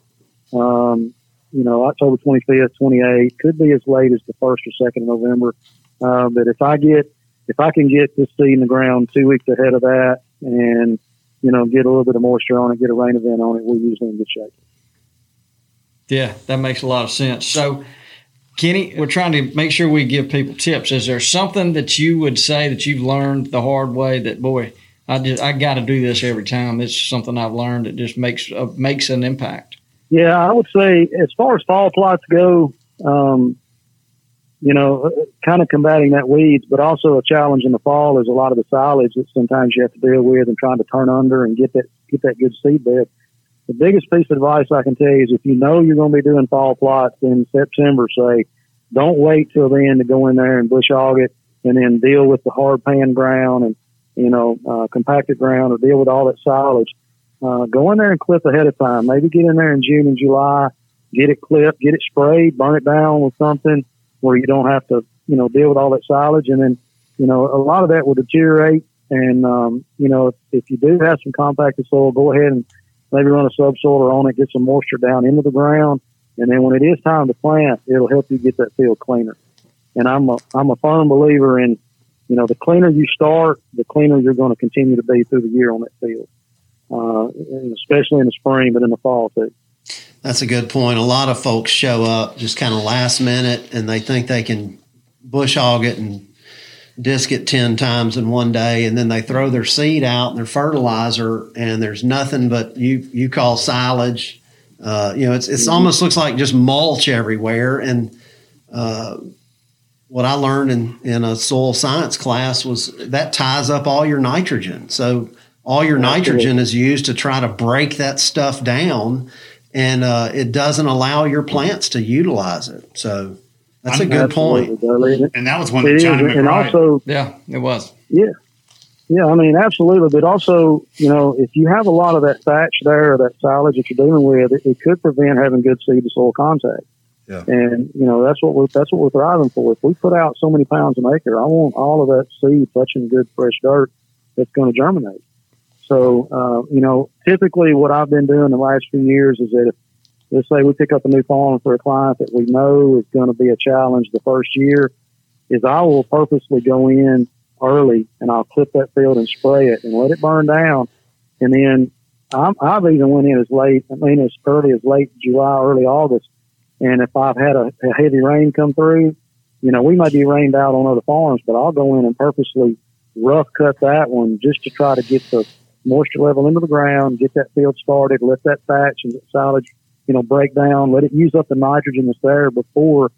Um, you know, October 25th, 28th, could be as late as the 1st or 2nd of November. Uh, but if I get, if I can get this seed in the ground two weeks ahead of that and, you know, get a little bit of moisture on it, get a rain event on it, we're usually in good shape. Yeah, that makes a lot of sense. So, Kenny, we're trying to make sure we give people tips. Is there something that you would say that you've learned the hard way that boy, I just I got to do this every time. It's something I've learned that just makes uh, makes an impact. Yeah, I would say as far as fall plots go, um, you know, kind of combating that weeds, but also a challenge in the fall is a lot of the silage that sometimes you have to deal with and trying to turn under and get that get that good seed bed. The biggest piece of advice I can tell you is if you know you're going to be doing fall plots in September, say, don't wait till then to go in there and bush hog it and then deal with the hard pan ground and, you know, uh, compacted ground or deal with all that silage. uh, go in there and clip ahead of time. Maybe get in there in June and July, get it clipped, get it sprayed, burn it down with something where you don't have to, you know, deal with all that silage. And then, you know, a lot of that will deteriorate. And, um, you know, if, if you do have some compacted soil, go ahead and maybe run a subsoiler on it, get some moisture down into the ground. And then when it is time to plant, it'll help you get that field cleaner. And I'm a, I'm a firm believer in, you know, the cleaner you start, the cleaner you're going to continue to be through the year on that field, uh, especially in the spring, but in the fall too. That's a good point. A lot of folks show up just kind of last minute and they think they can bush hog it and disc it 10 times in one day and then they throw their seed out and their fertilizer and there's nothing but you you call silage. Uh, you know it's it's almost looks like just mulch everywhere and uh, what I learned in, in a soil science class was that ties up all your nitrogen. So all your nitrogen is used to try to break that stuff down and uh, it doesn't allow your plants to utilize it. So that's I'm, a good point. And that was one of Johnny McBride. And also, yeah, it was. Yeah. Yeah, I mean, absolutely. But also, you know, if you have a lot of that thatch there or that silage that you're dealing with, it, it could prevent having good seed to soil contact. Yeah. And you know that's what we're that's what we're thriving for. If we put out so many pounds an acre, I want all of that seed touching good fresh dirt that's going to germinate. So uh, you know, typically what I've been doing the last few years is that if let's say we pick up a new farm for a client that we know is going to be a challenge the first year, is I will purposely go in early and I'll clip that field and spray it and let it burn down. And then i have even went in as late, I mean, as early as late July, early August. And if I've had a, a heavy rain come through, you know, we might be rained out on other farms, but I'll go in and purposely rough cut that one just to try to get the moisture level into the ground, get that field started, let that thatch and silage you know, break down, let it use up the nitrogen that's there before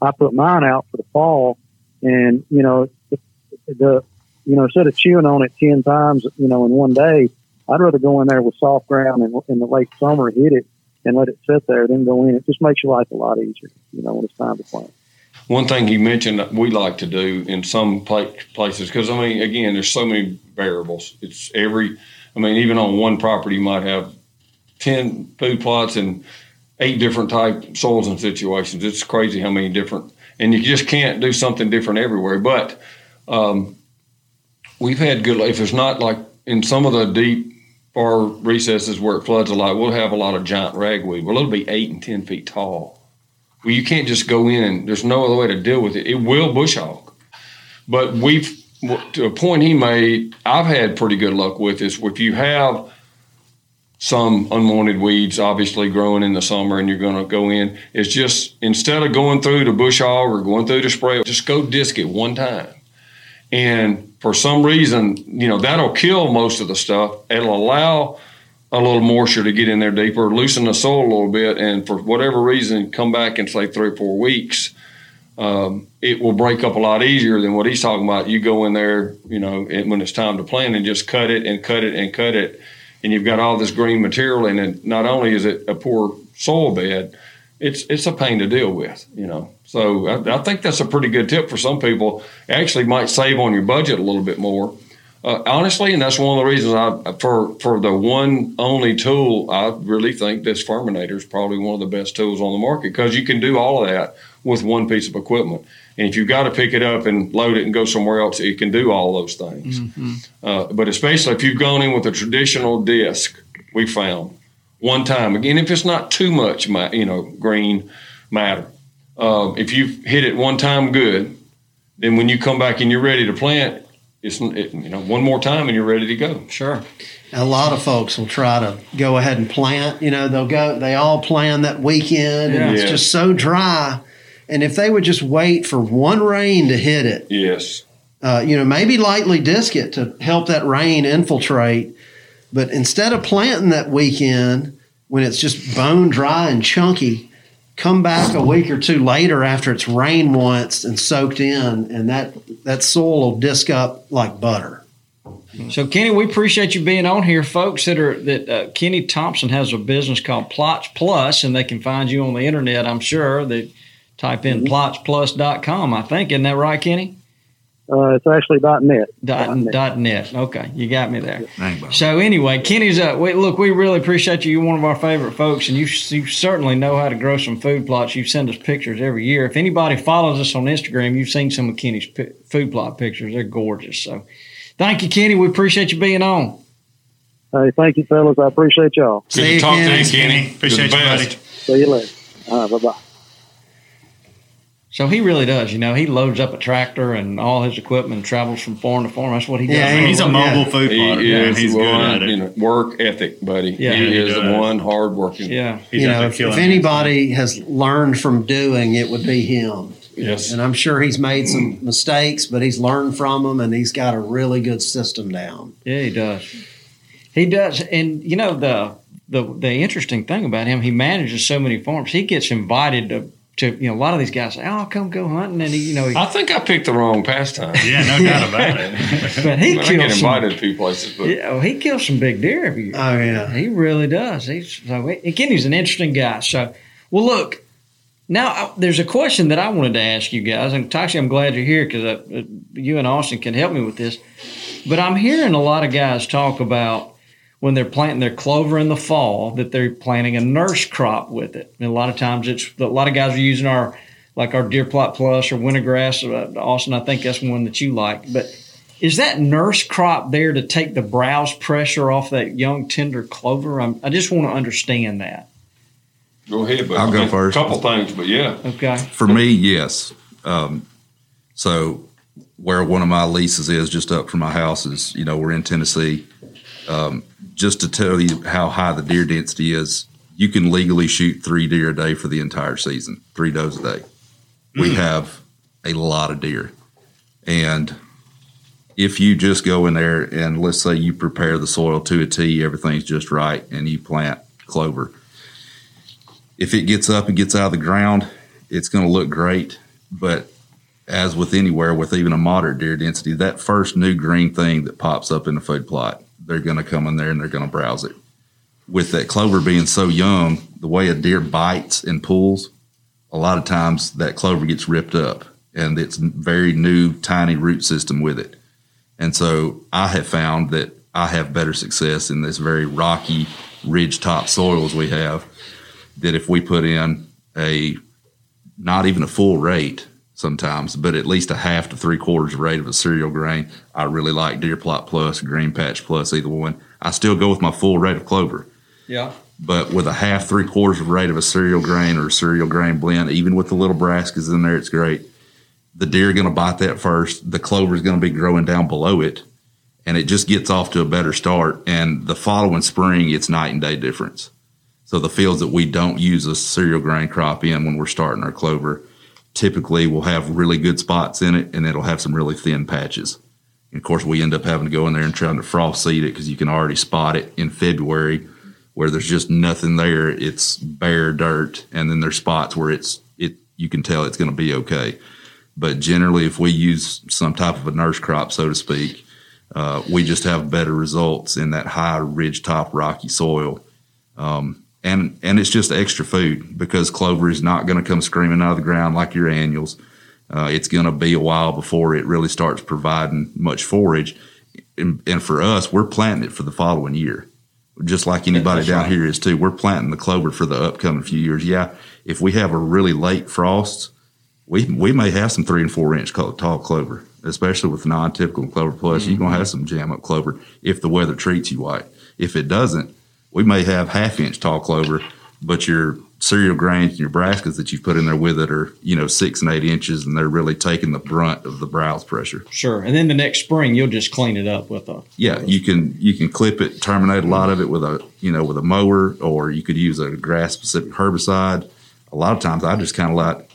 I put mine out for the fall. And, you know, the, you know, instead of chewing on it 10 times, you know, in one day, I'd rather go in there with soft ground in, in the late summer, hit it and let it sit there, then go in. It just makes your life a lot easier, you know, when it's time to plant. One thing you mentioned that we like to do in some places, because I mean, again, there's so many variables. It's every, I mean, even on one property, you might have 10 food plots and eight different type soils and situations. It's crazy how many different, and you just can't do something different everywhere. But um, we've had good, if it's not like in some of the deep far recesses where it floods a lot, we'll have a lot of giant ragweed. Well, it'll be eight and 10 feet tall. Well, you can't just go in and there's no other way to deal with it. It will bush hog. But we've, to a point he made, I've had pretty good luck with is if you have some unwanted weeds obviously growing in the summer and you're going to go in. It's just instead of going through the bush hog or going through the spray just go disc it one time. And for some reason you know that'll kill most of the stuff. It'll allow a little moisture to get in there deeper loosen the soil a little bit and for whatever reason come back in say three or four weeks um, it will break up a lot easier than what he's talking about. You go in there you know when it's time to plant and just cut it and cut it and cut it and you've got all this green material in it, not only is it a poor soil bed, it's it's a pain to deal with, you know. So I, I think that's a pretty good tip for some people. Actually, might save on your budget a little bit more. Uh, honestly, and that's one of the reasons I for for the one only tool I really think this Firminator is probably one of the best tools on the market because you can do all of that with one piece of equipment. And if you've got to pick it up and load it and go somewhere else, it can do all those things. Mm-hmm. Uh, but especially if you've gone in with a traditional disc, we found one time again, if it's not too much, you know, green matter, uh, if you've hit it one time good, then when you come back and you're ready to plant, it's it, you know one more time and you're ready to go. Sure. A lot of folks will try to go ahead and plant. You know, they'll go. They all plan that weekend, and it's just so dry and if they would just wait for one rain to hit it, yes, uh, you know, maybe lightly disc it to help that rain infiltrate. But instead of planting that weekend when it's just bone dry and chunky, come back a week or two later after it's rained once and soaked in, and that that soil will disc up like butter. So Kenny, we appreciate you being on here, folks. That are that uh, Kenny Thompson has a business called Plots Plus, and they can find you on the internet. I'm sure that type in mm-hmm. plotsplus.com, I think. Isn't that right, Kenny? Uh, it's actually dot .net. Dot, dot net. Okay, you got me there. Dang, So anyway, Kenny's up. We, look, we really appreciate you. You're one of our favorite folks, and you, you certainly know how to grow some food plots. You send us pictures every year. If anybody follows us on Instagram, you've seen some of Kenny's pi- food plot pictures. They're gorgeous. So, thank you, Kenny. We appreciate you being on. Hey, thank you, fellas. I appreciate y'all. Good See to you, talk to you, Thanks, Kenny. Kenny. Appreciate You're the you, best. buddy. See you later. All right, bye bye. So he really does. You know, he loads up a tractor and all his equipment and travels from farm to farm. That's what he does. Yeah, He's a Yeah. mobile food He plotter, man. is He's good at it. you know, work ethic, buddy. Yeah. he He is the one hard working. yeah. He's you know, if, if it. anybody has learned from doing, it would be him. Yes. And I'm sure he's made some mistakes, but he's learned from them, and he's got a really good system down. Yeah, he does. He does, and you know the the the interesting thing about him, he manages so many farms. He gets invited to to you know a lot of these guys say, "Oh, come go hunting," and he you know, he, I think I picked the wrong pastime. Yeah, no doubt about it. but he I get kills some. invited a few places, but Yeah, well, he kills some big deer every year. Oh yeah. He really does. He's so again, he's an interesting guy. So, well, look. Now, I, there's a question that I wanted to ask you guys, and Toxey, I'm glad you're here because uh, you and Austin can help me with this. But I'm hearing a lot of guys talk about when they're planting their clover in the fall that they're planting a nurse crop with it. And a lot of times, it's a lot of guys are using our like our Deer Plot Plus or Winter Grass. Uh, Austin, I think that's one that you like, but. Is that nurse crop there to take the browse pressure off that young tender clover? I'm, I just want to understand that. go ahead. But I'll go first. A first. couple things, but yeah. Okay. For me, yes. Um, so where one of my leases is just up from my house is, you know, we're in Tennessee. Um, just to tell you how high the deer density is, you can legally shoot three deer a day for the entire season, three does a day. We have a lot of deer. And if you just go in there and let's say you prepare the soil to a T, everything's just right, and you plant clover. If it gets up and gets out of the ground, it's going to look great. But as with anywhere, with even a moderate deer density, that first new green thing that pops up in the food plot, they're going to come in there and they're going to browse it. With that clover being so young, the way a deer bites and pulls, a lot of times that clover gets ripped up and it's very new, tiny root system with it. And so I have found that I have better success in this very rocky, ridge top soils we have. That if we put in a not even a full rate sometimes, but at least a half to three quarters rate of a cereal grain, I really like Deer Plot Plus, Green Patch Plus, either one. I still go with my full rate of clover Yeah. but with a half, three quarters of rate of a cereal grain or a cereal grain blend, even with the little brassicas in there, it's great. The deer are going to bite that first. The clover is going to be growing down below it, and it just gets off to a better start. And the following spring, it's night and day difference. So the fields that we don't use a cereal grain crop in when we're starting our clover, typically will have really good spots in it, and it'll have some really thin patches. And of course, we end up having to go in there and trying to frost seed it because you can already spot it in February where there's just nothing there. It's bare dirt, and then there's spots where it's it. You can tell it's going to be okay. But generally, if we use some type of a nurse crop, so to speak, uh, we just have better results in that high ridge top rocky soil. Um, and and it's just extra food because clover is not going to come screaming out of the ground like your annuals. Uh, it's going to be a while before it really starts providing much forage. And, and for us, we're planting it for the following year, just like anybody That's down right. here is too. We're planting the clover for the upcoming few years. Yeah, if we have a really late frost, we we may have some three and four inch tall clover, especially with non-typical clover plus. You're gonna have some jam up clover if the weather treats you right. If it doesn't, we may have half inch tall clover, but your cereal grains and your brassicas that you put in there with it are you know six and eight inches, and they're really taking the brunt of the browse pressure. Sure. And then the next spring, you'll just clean it up with a. Yeah, you can you can clip it, terminate a lot of it with a you know with a mower, or you could use a grass specific herbicide. A lot of times, I just kind of like.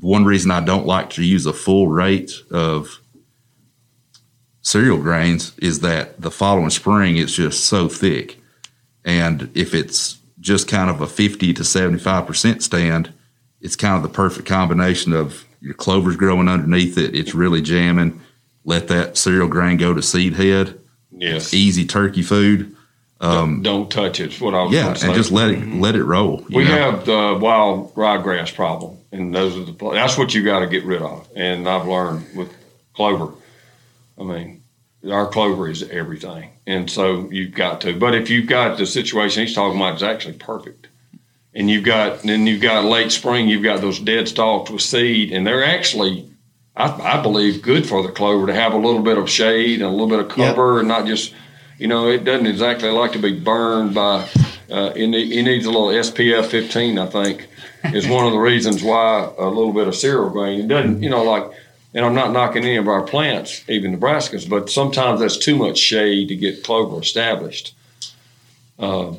One reason I don't like to use a full rate of cereal grains is that the following spring it's just so thick, and if it's just kind of a fifty to seventy five percent stand, it's kind of the perfect combination of your clover's growing underneath it. It's really jamming. Let that cereal grain go to seed head Yes. easy turkey food. don't, um, don't touch it. Is what I was Yeah, and just let it let it roll. We know? have the wild ryegrass problem, and those are the that's what you got to get rid of. And I've learned with clover, I mean, our clover is everything, and so you've got to. But if you've got the situation he's talking about is actually perfect, and you've got then you've got late spring, you've got those dead stalks with seed, and they're actually, I, I believe, good for the clover to have a little bit of shade and a little bit of cover, and not just, you know, it doesn't exactly like to be burned by. Uh, it, need, it needs a little SPF 15, I think, is one of the reasons why a little bit of cereal grain. It doesn't, you know, like and I'm not knocking any of our plants, even brassicas, but sometimes that's too much shade to get clover established. Uh,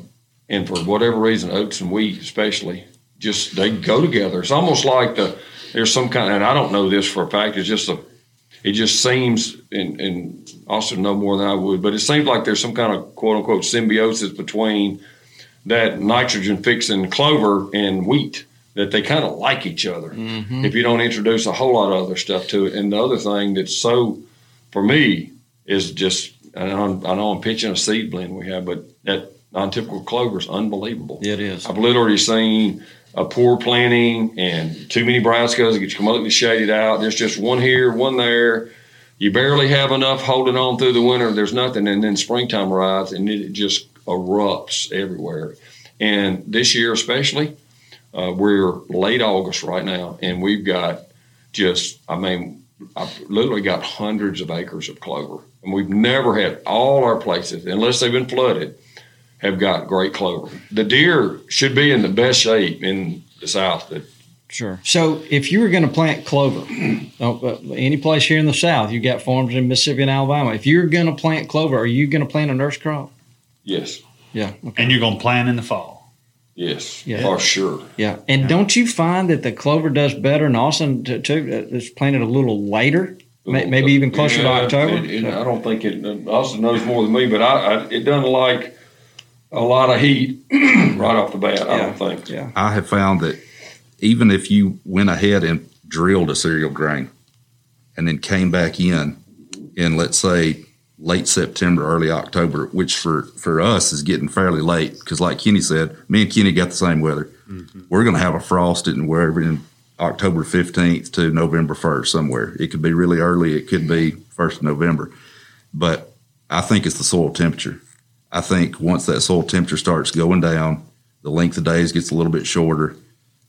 and for whatever reason, oats and wheat, especially, just they go together. It's almost like the there's some kind, and I don't know this for a fact. It's just a, it just seems, and, and also know more than I would, but it seems like there's some kind of quote unquote symbiosis between that nitrogen fixing clover and wheat that they kind of like each other Mm-hmm. if you don't introduce a whole lot of other stuff to it. And the other thing that's so, for me, is just, and I'm, I know I'm pitching a seed blend we have, but that non-typical clover is unbelievable. It is. I've literally seen a poor planting and too many brassicas that get completely shaded out. There's just one here, one there. You barely have enough holding on through the winter. There's nothing, and then springtime arrives and it just erupts everywhere. And this year, especially, uh, we're late August right now, and we've got just, I mean, I've literally got hundreds of acres of clover, and we've never had all our places, unless they've been flooded, have got great clover. The deer should be in the best shape in the south, but Sure. So if you were going to plant clover, uh, uh, any place here in the South, you got farms in Mississippi and Alabama. If you're going to plant clover, are you going to plant a nurse crop? yes, Yeah. Okay. And you're going to plant in the fall. Yes, Yeah. for sure. Yeah. And don't you find that the clover does better in Austin too? uh, It's planted a little later, May- maybe even closer to Yeah, October. it- it- I don't think it. Austin knows more than me, but I, I it doesn't like a lot of heat right off the bat. I don't think. Yeah. I have found that even if you went ahead and drilled a cereal grain and then came back in in let's say late September, early October, which for for us is getting fairly late because like Kenny said, me and Kenny got the same weather. Mm-hmm. We're going to have a frost in wherever in October 15th to November 1st somewhere. It could be really early, it could be 1st of November. But I think it's the soil temperature. I think once that soil temperature starts going down, the length of days gets a little bit shorter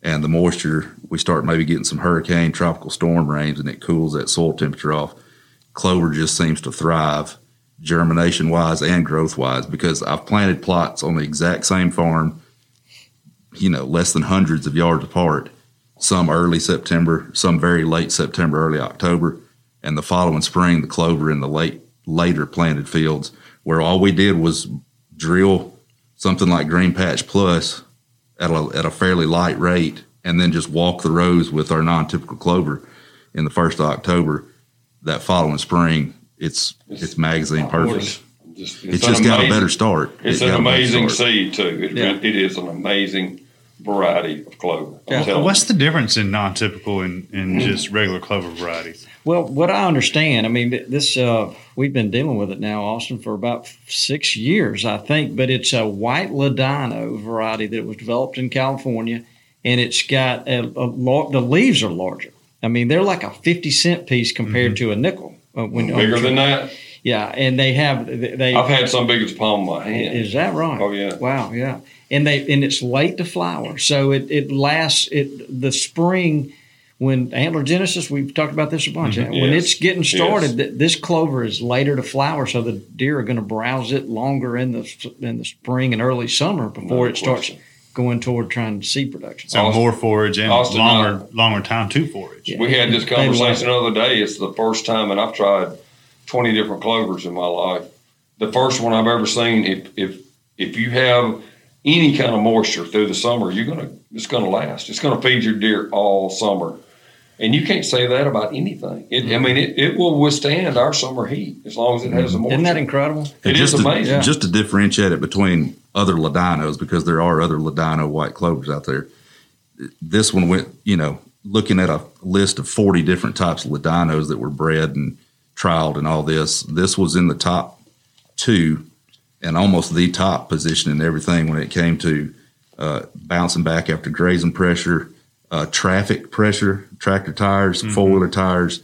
and the moisture, we start maybe getting some hurricane, tropical storm rains, and it cools that soil temperature off. Clover just seems to thrive germination wise and growth wise because I've planted plots on the exact same farm, you know, less than hundreds of yards apart, some early September, some very late September, early October, and the following spring, the clover in the late, later planted fields where all we did was drill something like Green Patch Plus at a, at a fairly light rate and then just walk the rows with our non-typical clover in the first of October. That following spring, it's it's magazine perfect. Just, It's an just got a better start. It's It an got a better amazing start. seed too. It, Yeah. it is an amazing variety of clover. Yeah. telling What's the difference in non-typical and, and just regular clover varieties? Well, what I understand, I mean, this uh, we've been dealing with it now, Austin, for about six years, I think. But it's a white ladino variety that was developed in California, and it's got a, a lar- the leaves are larger. I mean, they're like a fifty cent piece compared to a nickel. Uh, when, bigger than that? yeah, and they have they. I've had some big as palm of my hand. Is that right? Oh, yeah. Wow, yeah. And they and it's late to flower, so it it lasts it the spring when antler genesis. We've talked about this a bunch. When Yes. it's getting started, Yes. th- this clover is later to flower, so the deer are going to browse it longer in the in the spring and early summer before No it starts. Going toward trying to seed production. So Austin- more forage and Austin, longer longer time to forage. Yeah. We had this They love conversation the other day. It's the first time, and I've tried 20 different clovers in my life. The first one I've ever seen, if, if, if you have any kind of moisture through the summer, you're going to, it's going to last. It's going to feed your deer all summer. And you can't say that about anything. It, I mean, it, it will withstand our summer heat as long as it has the moisture. Isn't that incredible? It And is just to, amazing. Just to differentiate it between other Ladinos, because there are other Ladino white clovers out there. This one went, you know, looking at a list of 40 different types of Ladinos that were bred and trialed and all this. This was in the top two and almost the top position in everything when it came to uh, bouncing back after grazing pressure, uh, traffic pressure, tractor tires, four wheeler tires,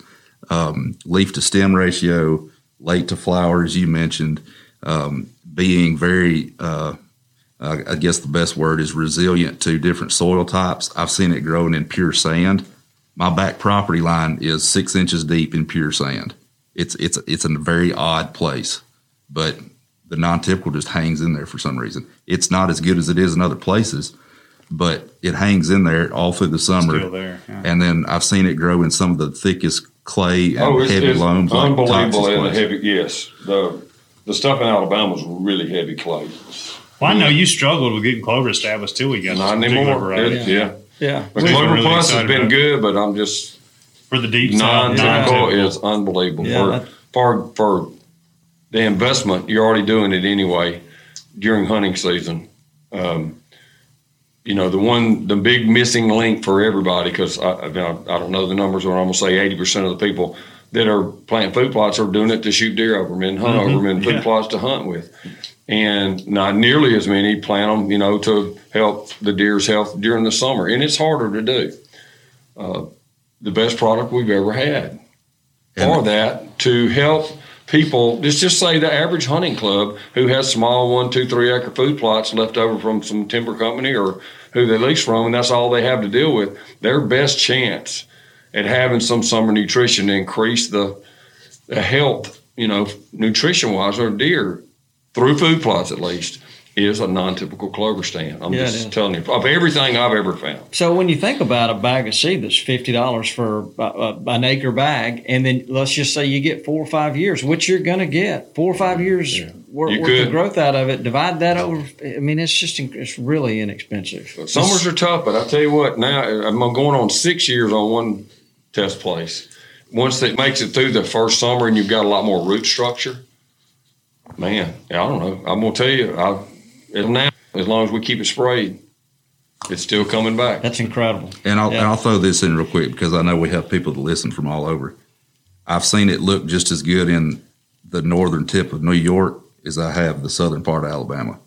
um, leaf to stem ratio, late to flower, as you mentioned, um, being very, uh, uh, I guess the best word is resilient to different soil types. I've seen it growing in pure sand. My back property line is six inches deep in pure sand. It's it's it's a very odd place, but the non-typical just hangs in there for some reason. It's not as good as it is in other places, but it hangs in there all through the summer. Still there. yeah. And then I've seen it grow in some of the thickest clay and Oh, it's, heavy it's loams. like unbelievable Texas in the heavy. Yes, the the stuff in Alabama is really heavy clay. Well, I know you struggled with getting Clover established too. we got Not this particular anymore. variety. It- yeah. Yeah. But We've Clover really Plus has been good, but I'm just for the deep non-typical side. is unbelievable. Yeah, for, for for the investment, you're already doing it anyway during hunting season. Um, you know the one, the big missing link for everybody because I, I, I don't know the numbers, but I'm gonna say 80 percent of the people that are planting food plots are doing it to shoot deer over them and hunt over them and food Yeah. plots to hunt with. And not nearly as many plant them, you know, to help the deer's health during the summer. And it's harder to do. Uh, the best product we've ever had for that to help people. Let's just say the average hunting club who has small one, two, three acre food plots left over from some timber company or who they lease from, and that's all they have to deal with. Their best chance at having some summer nutrition to increase the, the health, you know, nutrition wise, or deer through food plots at least. Is a non-typical clover stand. I'm Yeah, just telling you of everything I've ever found. So when you think about a bag of seed that's fifty dollars for uh, uh, an acre bag, and then let's just say you get four or five years, which you're going to get four or five years worth, You worth of growth out of it. Divide that over. I mean, it's just it's really inexpensive. Summers are tough, but I tell you what, now I'm going on six years on one test place. Once it makes it through the first summer and you've got a lot more root structure, man, I don't know. I'm gonna tell you, I, it'll now as long as we keep it sprayed, it's still coming back. That's incredible. And I'll, Yeah. and I'll throw this in real quick because I know we have people that listen from all over. I've seen it look just as good in the northern tip of New York as I have the southern part of Alabama.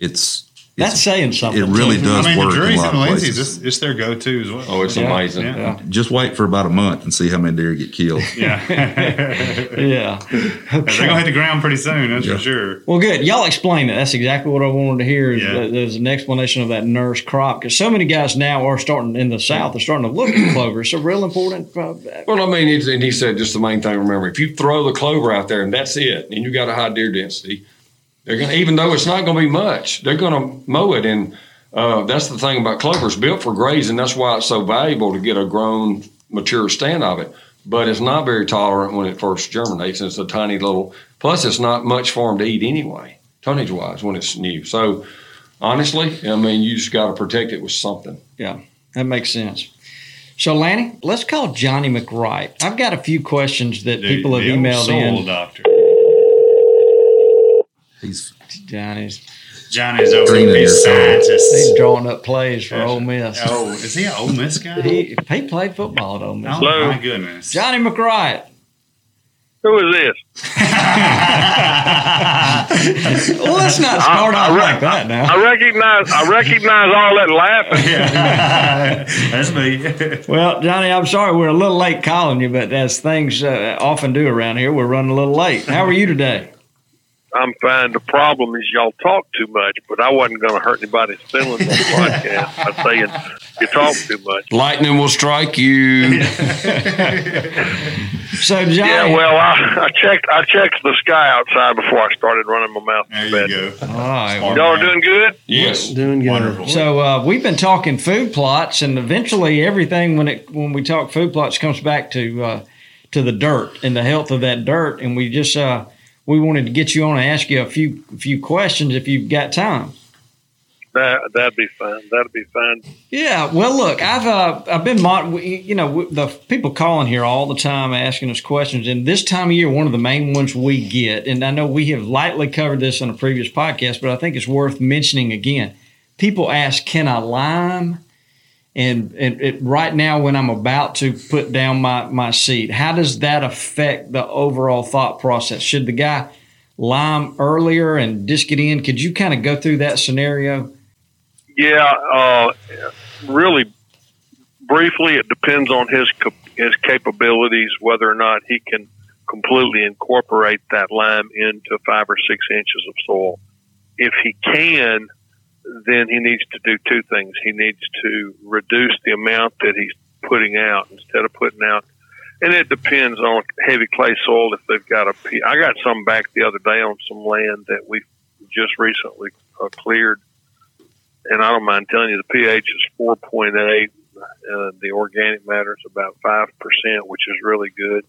It's, That's saying something. it really too. does I mean, work the in a Drury's lot and of places. it's, it's their go-to as well. Oh, it's Yeah. amazing. Yeah. Just wait for about a month and see how many deer get killed. Yeah. Yeah. They're gonna hit the ground pretty soon, that's Yeah. for sure. Well, good. Y'all explain it. That's exactly what I wanted to hear. Is Yeah. there's an explanation of that nurse crop because so many guys now are starting in the South. are starting to look at clover. It's a real important. Uh, Well, I mean, and he said just the main thing. Remember, if you throw the clover out there and that's it, and you got a high deer density, they're gonna even though it's not gonna be much, they're gonna mow it. And uh, that's the thing about clover; it's built for grazing. That's why it's so valuable to get a grown, mature stand of it. But it's not very tolerant when it first germinates, and it's a tiny little. Plus, it's not much for them to eat anyway, tonnage wise, when it's new. So, honestly, I mean, you just got to protect it with something. Yeah, that makes sense. So, Lanny, let's call Johnny McWright. I've got a few questions that The- people have the emailed soul in. doctor. He's Johnny's Johnny's over Green in his scientist. he's drawing up plays for Ole Miss. Oh, is he an Ole Miss guy? He, he played football at Ole Miss. oh Hello? my goodness. Johnny McWright. Who is this? Well, let's not start I- off I re- like that now. I recognize I recognize all that laughing. That's me. Well, Johnny, I'm sorry we're a little late calling you, but as things uh, often do around here, we're running a little late. How are you today? I'm fine. The problem is y'all talk too much, but I wasn't going to hurt anybody's feelings on the podcast by saying you talk too much. Lightning will strike you. So, Johnny, Yeah, well, I, I checked I checked the sky outside before I started running my mouth. There to you bed. go. all right. Smart Y'all are doing good. yes. Doing good. Wonderful. So uh, we've been talking food plots, and eventually everything when it when we talk food plots comes back to uh, to the dirt and the health of that dirt. And we just uh, we wanted to get you on and ask you a few a few questions if you've got time. That that'd be fine. That'd be fine. Yeah, well, look, I've uh, I've been we- you know the people calling here all the time asking us questions, and this time of year, one of the main ones we get, and I know we have lightly covered this on a previous podcast, but I think it's worth mentioning again. People ask, "Can I lime?" And, and it, right now, when I'm about to put down my my seed, how does that affect the overall thought process? Should the guy lime earlier and disc it in? Could you kind of go through that scenario? Yeah, uh, really briefly, it depends on his his capabilities whether or not he can completely incorporate that lime into five or six inches of soil. If he can, then he needs to do two things. He needs to reduce the amount that he's putting out instead of putting out. And it depends on heavy clay soil if they've got a. I got some back the other day on some land that we just recently uh, cleared, and I don't mind telling you the pH is four point eight. Uh, the organic matter is about five percent, which is really good,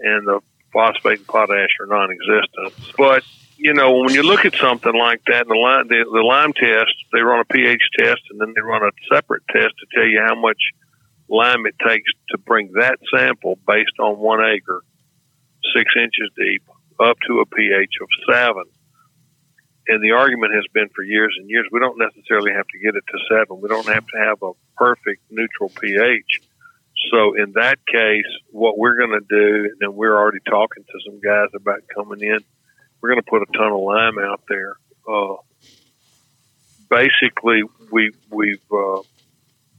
and the phosphate and potash are non-existent. But you know, when you look at something like that, the lime, the, the lime test, they run a pH test and then they run a separate test to tell you how much lime it takes to bring that sample based on one acre, six inches deep, up to a pH of seven. And the argument has been for years and years, we don't necessarily have to get it to seven. We don't have to have a perfect neutral pH. So in that case, what we're going to do, and we're already talking to some guys about coming in, we're going to put a ton of lime out there. Uh, basically, we we've uh,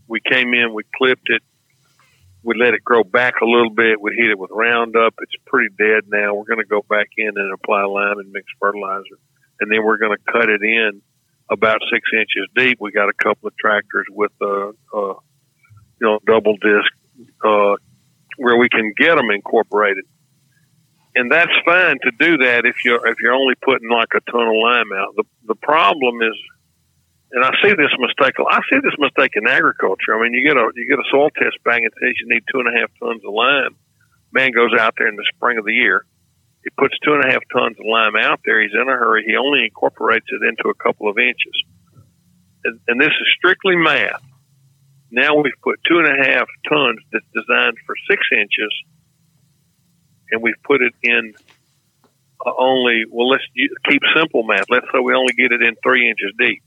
we came in, we clipped it, we let it grow back a little bit. We hit it with Roundup. It's pretty dead now. We're going to go back in and apply lime and mix fertilizer, and then we're going to cut it in about six inches deep. We got a couple of tractors with a, a you know double disc uh, where we can get them incorporated and that's fine to do that if you're if you're only putting like a ton of lime out. The the problem is, and I see this mistake. I see this mistake in agriculture. I mean, you get a you get a soil test back and says you need two and a half tons of lime. Man goes out there in the spring of the year. He puts two and a half tons of lime out there. He's in a hurry. He only incorporates it into a couple of inches. And, and this is strictly math. Now we've put two and a half tons that's designed for six inches and we've put it in uh, only, well, let's keep simple math. Let's say we only get it in three inches deep.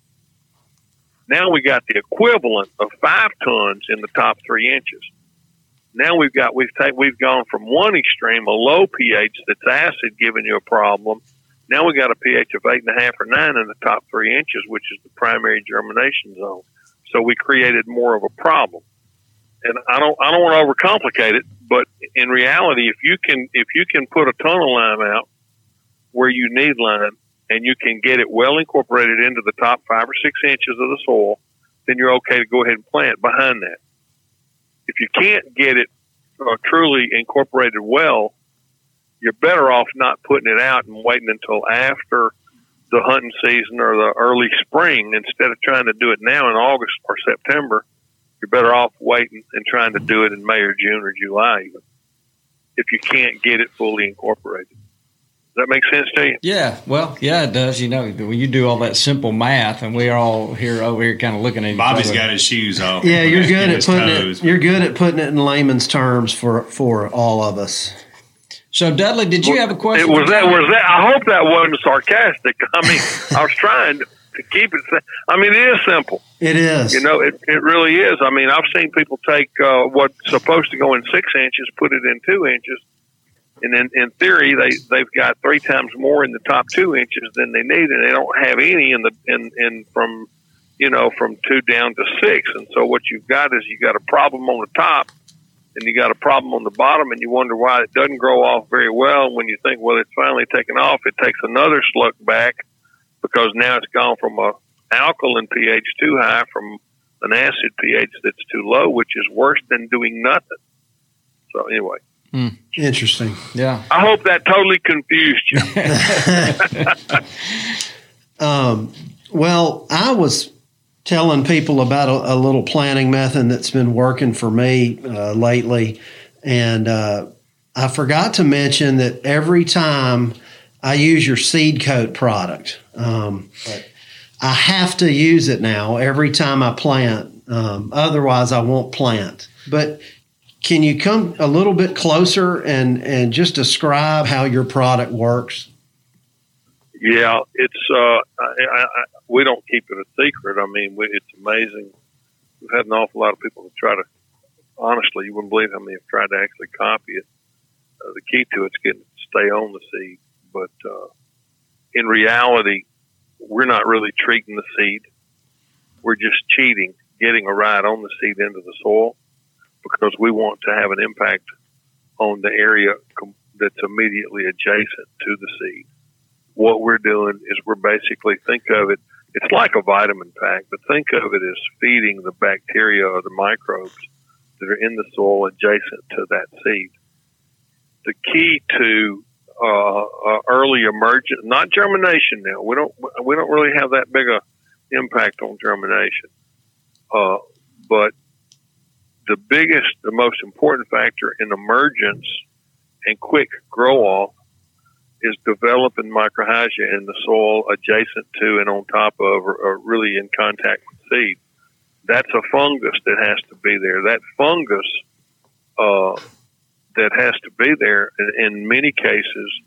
Now we got the equivalent of five tons in the top three inches. Now we've got we've taken, we've gone from one extreme, a low pH that's acid, giving you a problem. Now we got a pH of eight and a half or nine in the top three inches, which is the primary germination zone. So we created more of a problem and I don't I don't want to overcomplicate it, but in reality, if you can if you can put a ton of lime out where you need lime and you can get it well incorporated into the top five or six inches of the soil, then you're okay to go ahead and plant behind that. If you can't get it uh, truly incorporated well, you're better off not putting it out and waiting until after the hunting season or the early spring instead of trying to do it now in August or September you're better off waiting and trying to do it in May or June or July, even if you can't get it fully incorporated. Does that make sense to you? Yeah, well, yeah, it does. You know, when you do all that simple math, and we're all here over here, kind of looking at. Bobby's got his shoes off. Yeah, you're good at putting toes. it. You're good at putting it in layman's terms for for all of us. So, Dudley, did you have a question? It was that was that. I hope that wasn't sarcastic. I mean, I was trying to to keep it. I mean, it is simple. It is. You know, it, it really is. I mean, I've seen people take uh, what's supposed to go in six inches, put it in two inches, and then in theory, they they've got three times more in the top two inches than they need, and they don't have any in the in in from you know from two down to six. And so what you've got is you got a problem on the top, and you got a problem on the bottom, and you wonder why it doesn't grow off very well. When you think, well, it's finally taken off, it takes another slug back because now it's gone from a alkaline pH too high from an acid pH that's too low, which is worse than doing nothing. So anyway. Mm. Interesting. Yeah. I hope that totally confused you. um, well, I was telling people about a, a, little planning method that's been working for me uh, lately. And uh, I forgot to mention that every time I use your seed coat product, um, I have to use it now every time I plant. Um, otherwise, I won't plant. But can you come a little bit closer and, and just describe how your product works? Yeah, it's uh, I, I, we don't keep it a secret. I mean, we, it's amazing. We've had an awful lot of people that try to. Honestly, you wouldn't believe how many have tried to actually copy it. Uh, the key to it's getting it to stay on the seed, but uh, in reality, we're not really treating the seed. We're just cheating, getting a ride on the seed into the soil because we want to have an impact on the area that's immediately adjacent to the seed. What we're doing is we're basically think of it. It's like a vitamin pack, but think of it as feeding the bacteria or the microbes that are in the soil adjacent to that seed. The key to early emergence, not germination. Now we don't we don't really have that big a impact on germination, uh, but the biggest, the most important factor in emergence and quick grow off is developing mycorrhizae in the soil adjacent to and on top of or, or really in contact with seed. That's a fungus that has to be there. That fungus uh, that has to be there in, many cases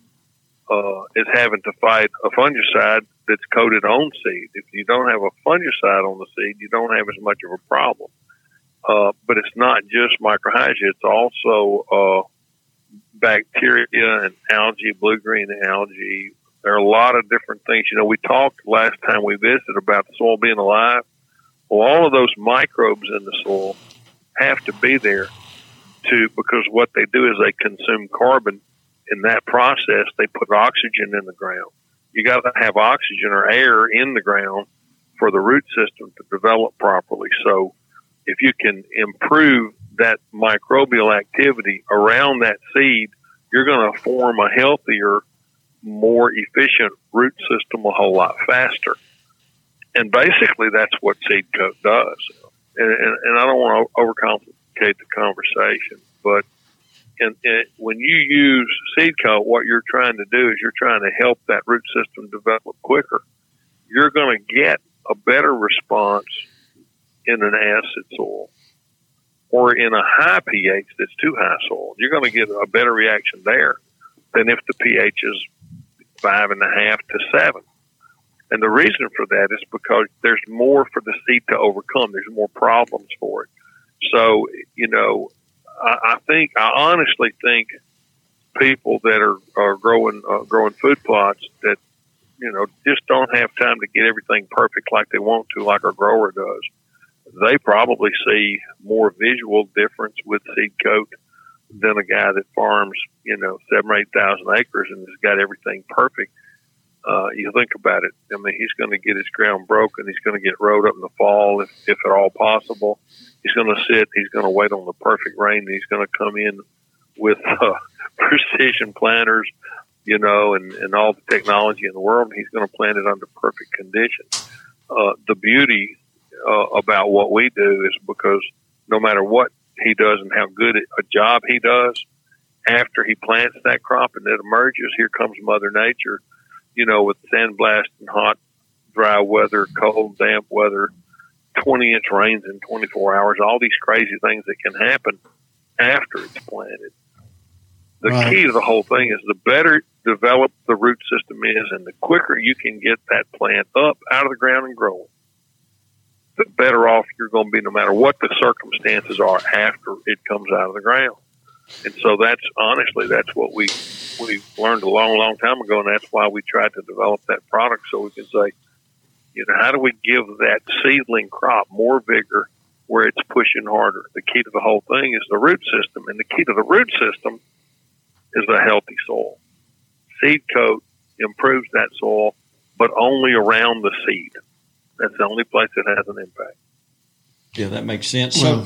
uh, is having to fight a fungicide that's coated on seed. If you don't have a fungicide on the seed, you don't have as much of a problem. Uh, but it's not just mycorrhizae; it's also uh, bacteria and algae, blue green algae. There are a lot of different things. You know, we talked last time we visited about the soil being alive. Well, all of those microbes in the soil have to be there to because what they do is they consume carbon. In that process, they put oxygen in the ground. You got to have oxygen or air in the ground for the root system to develop properly. So, if you can improve that microbial activity around that seed, you're going to form a healthier, more efficient root system a whole lot faster. And basically, that's what seed coat does. And, and, and I don't want to overcomplicate the conversation, but and, and when you use seed coat, what you're trying to do is you're trying to help that root system develop quicker. You're going to get a better response in an acid soil or in a high pH that's too high soil. You're going to get a better reaction there than if the pH is five and a half to seven. And the reason for that is because there's more for the seed to overcome. There's more problems for it. So, you know, I, I think, I honestly think people that are, are growing, uh, growing food plots that, you know, just don't have time to get everything perfect like they want to, like our grower does they probably see more visual difference with seed coat than a guy that farms, you know, seven or eight thousand acres and has got everything perfect. Uh, you think about it. I mean, he's going to get his ground broken. He's going to get rode up in the fall, if, if at all possible. He's going to sit. He's going to wait on the perfect rain. He's going to come in with uh, precision planters, you know, and, and all the technology in the world. And he's going to plant it under perfect conditions. Uh, the beauty uh, about what we do is because no matter what he does and how good a job he does, after he plants that crop and it emerges, here comes Mother Nature, you know, with sandblast and hot, dry weather, cold, damp weather, 20 inch rains in 24 hours, all these crazy things that can happen after it's planted. The right. key to the whole thing is the better developed the root system is and the quicker you can get that plant up out of the ground and growing the better off you're going to be no matter what the circumstances are after it comes out of the ground. And so that's honestly, that's what we, we learned a long, long time ago. And that's why we tried to develop that product so we can say, you know, how do we give that seedling crop more vigor where it's pushing harder? The key to the whole thing is the root system. And the key to the root system is a healthy soil. Seed coat improves that soil, but only around the seed. That's the only place it has an impact. Yeah, that makes sense. So,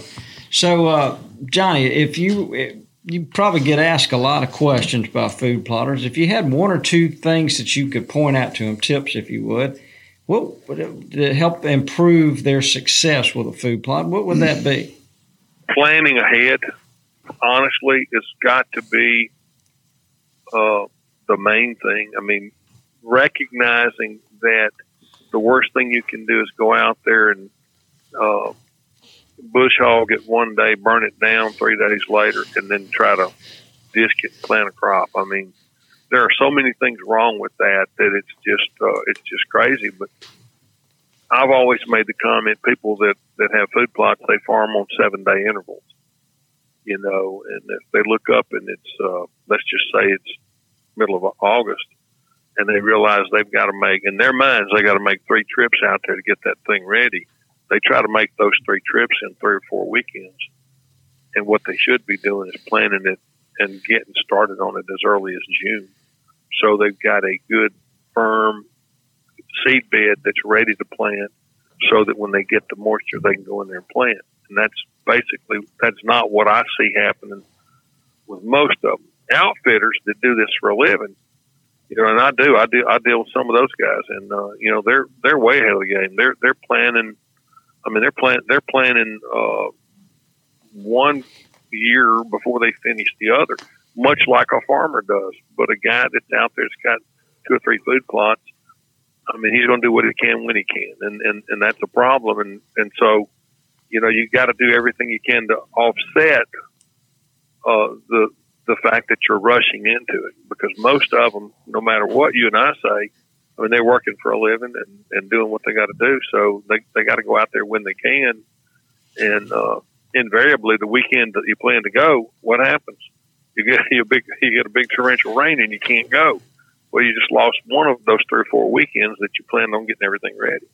so uh, Johnny, if you you probably get asked a lot of questions by food plotters. If you had one or two things that you could point out to them, tips if you would, what would to help improve their success with a food plot? What would that be? Planning ahead, honestly, it's got to be uh, the main thing. I mean, recognizing that the worst thing you can do is go out there and uh, bush hog it one day, burn it down three days later, and then try to disc it and plant a crop. I mean, there are so many things wrong with that that it's just uh, it's just crazy. But I've always made the comment: people that that have food plots, they farm on seven day intervals. You know, and if they look up and it's uh, let's just say it's middle of August, and they realize they've got to make in their minds they got to make three trips out there to get that thing ready. They try to make those three trips in three or four weekends, and what they should be doing is planning it and getting started on it as early as June. So they've got a good firm seed bed that's ready to plant so that when they get the moisture, they can go in there and plant. And that's basically, that's not what I see happening with most of them. Outfitters that do this for a living, you know, and I do, I do, I deal with some of those guys and, uh, you know, they're, they're way ahead of the game. They're, they're planning, I mean, they're planning, they're planning, uh, one year before they finish the other, much like a farmer does. But a guy that's out there's got two or three food plots, I mean, he's going to do what he can when he can, and and and that's a problem. And and so, you know, you got to do everything you can to offset uh, the the fact that you're rushing into it because most of them, no matter what you and I say, I mean, they're working for a living and, and doing what they got to do. So they, they got to go out there when they can. And, uh, invariably the weekend that you plan to go, what happens? You get you big you get a big torrential rain and you can't go. Well, you just lost one of those three or four weekends that you planned on getting everything ready.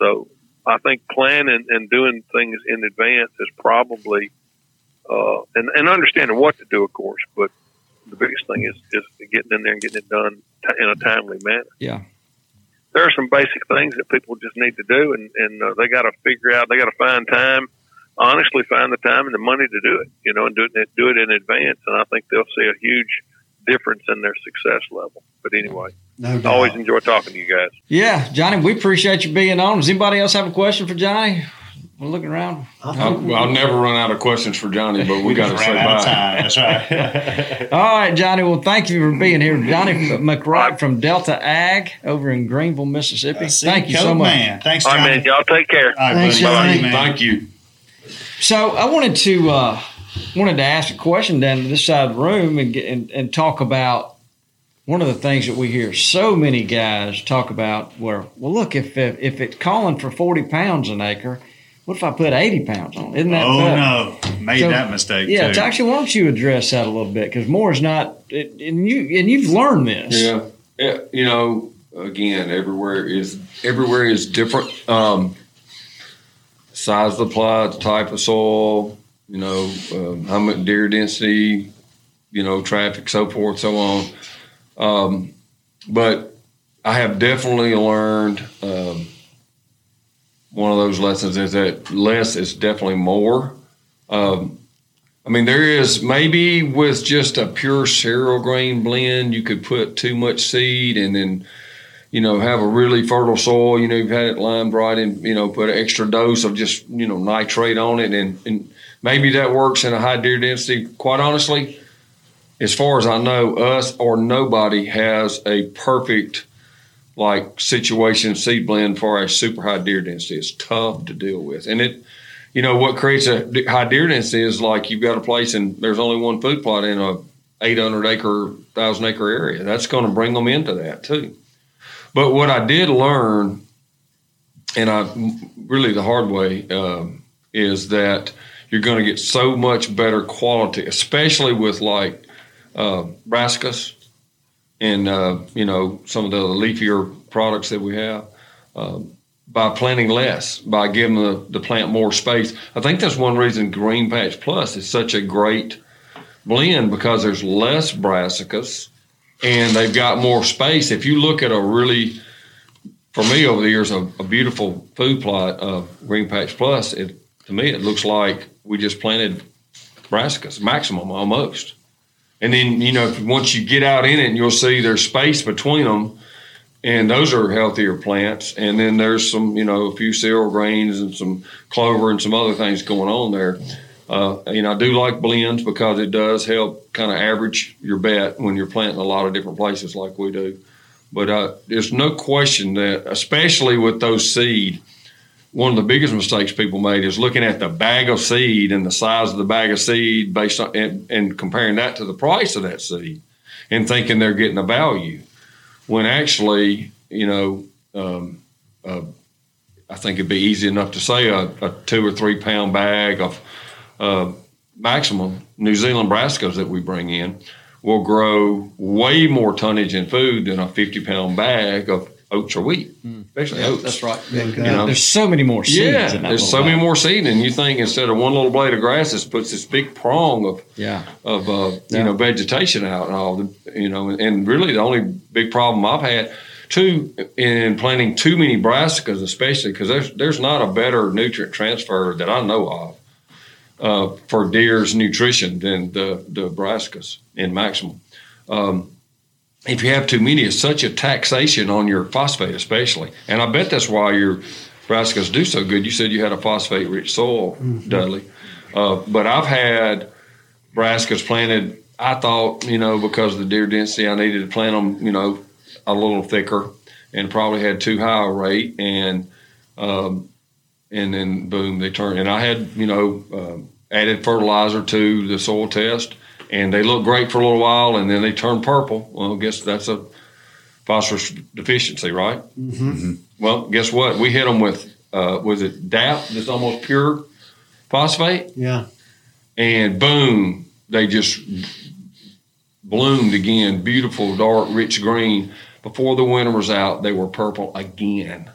So I think planning and doing things in advance is probably uh, and, and understanding what to do, of course, but the biggest thing is just getting in there and getting it done t- in a timely manner. Yeah. There are some basic things that people just need to do, and, and uh, they got to figure out, they got to find time honestly find the time and the money to do it, you know, and do it, do it in advance. And I think they'll see a huge difference in their success level. But anyway, No doubt. always enjoy talking to you guys. Yeah, Johnny, we appreciate you being on. Does anybody else have a question for Johnny? We're looking around. I'll, I'll never run out of questions for Johnny, but we, got to Ran say bye. That's right. All right, Johnny. Well, thank you for being here. Johnny McWright from Delta Ag over in Greenville, Mississippi. Thank you so much. Man. Thanks, All Johnny. right, man. Y'all take care. All right, Thanks, buddy. Johnny. Man. Thank you. So I wanted to uh, wanted to ask a question down to this side of the room and, get, and and talk about one of the things that we hear so many guys talk about. Where well, look if if, if it's calling for forty pounds an acre, what if I put eighty pounds on? Isn't that Oh tough? no, made So, that mistake Yeah, too. actually, why don't you address that a little bit? Because more is not, it, and you and you've learned this. Yeah. yeah. You know, again, everywhere is everywhere is different. Um, size of the plot, type of soil, you know, um, how much deer density, you know, traffic, so forth, so on. Um, but I have definitely learned um, one of those lessons is that less is definitely more. Um, I mean, there is maybe with just a pure cereal grain blend, you could put too much seed and then, you know, have a really fertile soil. You know, you've had it limed right and, you know, put an extra dose of just, you know, nitrate on it. And, and maybe that works in a high deer density. Quite honestly, as far as I know, us or nobody has a perfect like situation seed blend for a super high deer density. It's tough to deal with. And it, you know, what creates a high deer density is like you've got a place and there's only one food plot in a 800 acre, 1,000 acre area. That's going to bring them into that too. But what I did learn, and I really the hard way, um, is that you're going to get so much better quality, especially with like uh, brassicas and uh, you know some of the leafier products that we have. Um, by planting less, by giving the, the plant more space. I think that's one reason Green Patch Plus is such a great blend because there's less brassicas and they've got more space. If you look at a really, for me over the years, a, a beautiful food plot of Green Patch Plus, it to me it looks like we just planted brassicas, maximum almost. And then you know once you get out in it, you'll see there's space between them and those are healthier plants. And then there's some, you know, a few cereal grains and some clover and some other things going on there. Uh, you know, I do like blends because it does help kind of average your bet when you're planting a lot of different places like we do. But uh, there's no question that, especially with those seed, one of the biggest mistakes people made is looking at the bag of seed and the size of the bag of seed based on and, and comparing that to the price of that seed and thinking they're getting a value when actually, you know, um, uh, I think it'd be easy enough to say a, a two or three pound bag of uh, maximum New Zealand brassicas that we bring in will grow way more tonnage in food than a 50 pound bag of, oats or wheat, especially Yeah, oats. that's right. Big You know? There's so many more seeds. Yeah, in that there's little so many more seed, and you think instead of one little blade of grass, it puts this big prong of Yeah. of uh, Yeah. you know vegetation out and all. The, you know, and really the only big problem I've had too in planting too many brassicas, especially because there's there's not a better nutrient transfer that I know of uh, for deer's nutrition than the the brassicas in maximum. Um, if you have too many, it's such a taxation on your phosphate, especially. And I bet that's why your brassicas do so good. You said you had a phosphate rich soil, Dudley. Uh, but I've had brassicas planted, I thought, you know, because of the deer density, I needed to plant them, you know, a little thicker and probably had too high a rate. And, um, and then boom, they turned. And I had, you know, um, added fertilizer to the soil test and they look great for a little while and then they turn purple. Well, I guess that's a phosphorus deficiency, right? Mm-hmm. Well, guess what? We hit them with, uh, was it DAP, that's almost pure phosphate? Yeah. And boom, they just bloomed again. Beautiful, dark, rich green. Before the winter was out, they were purple again.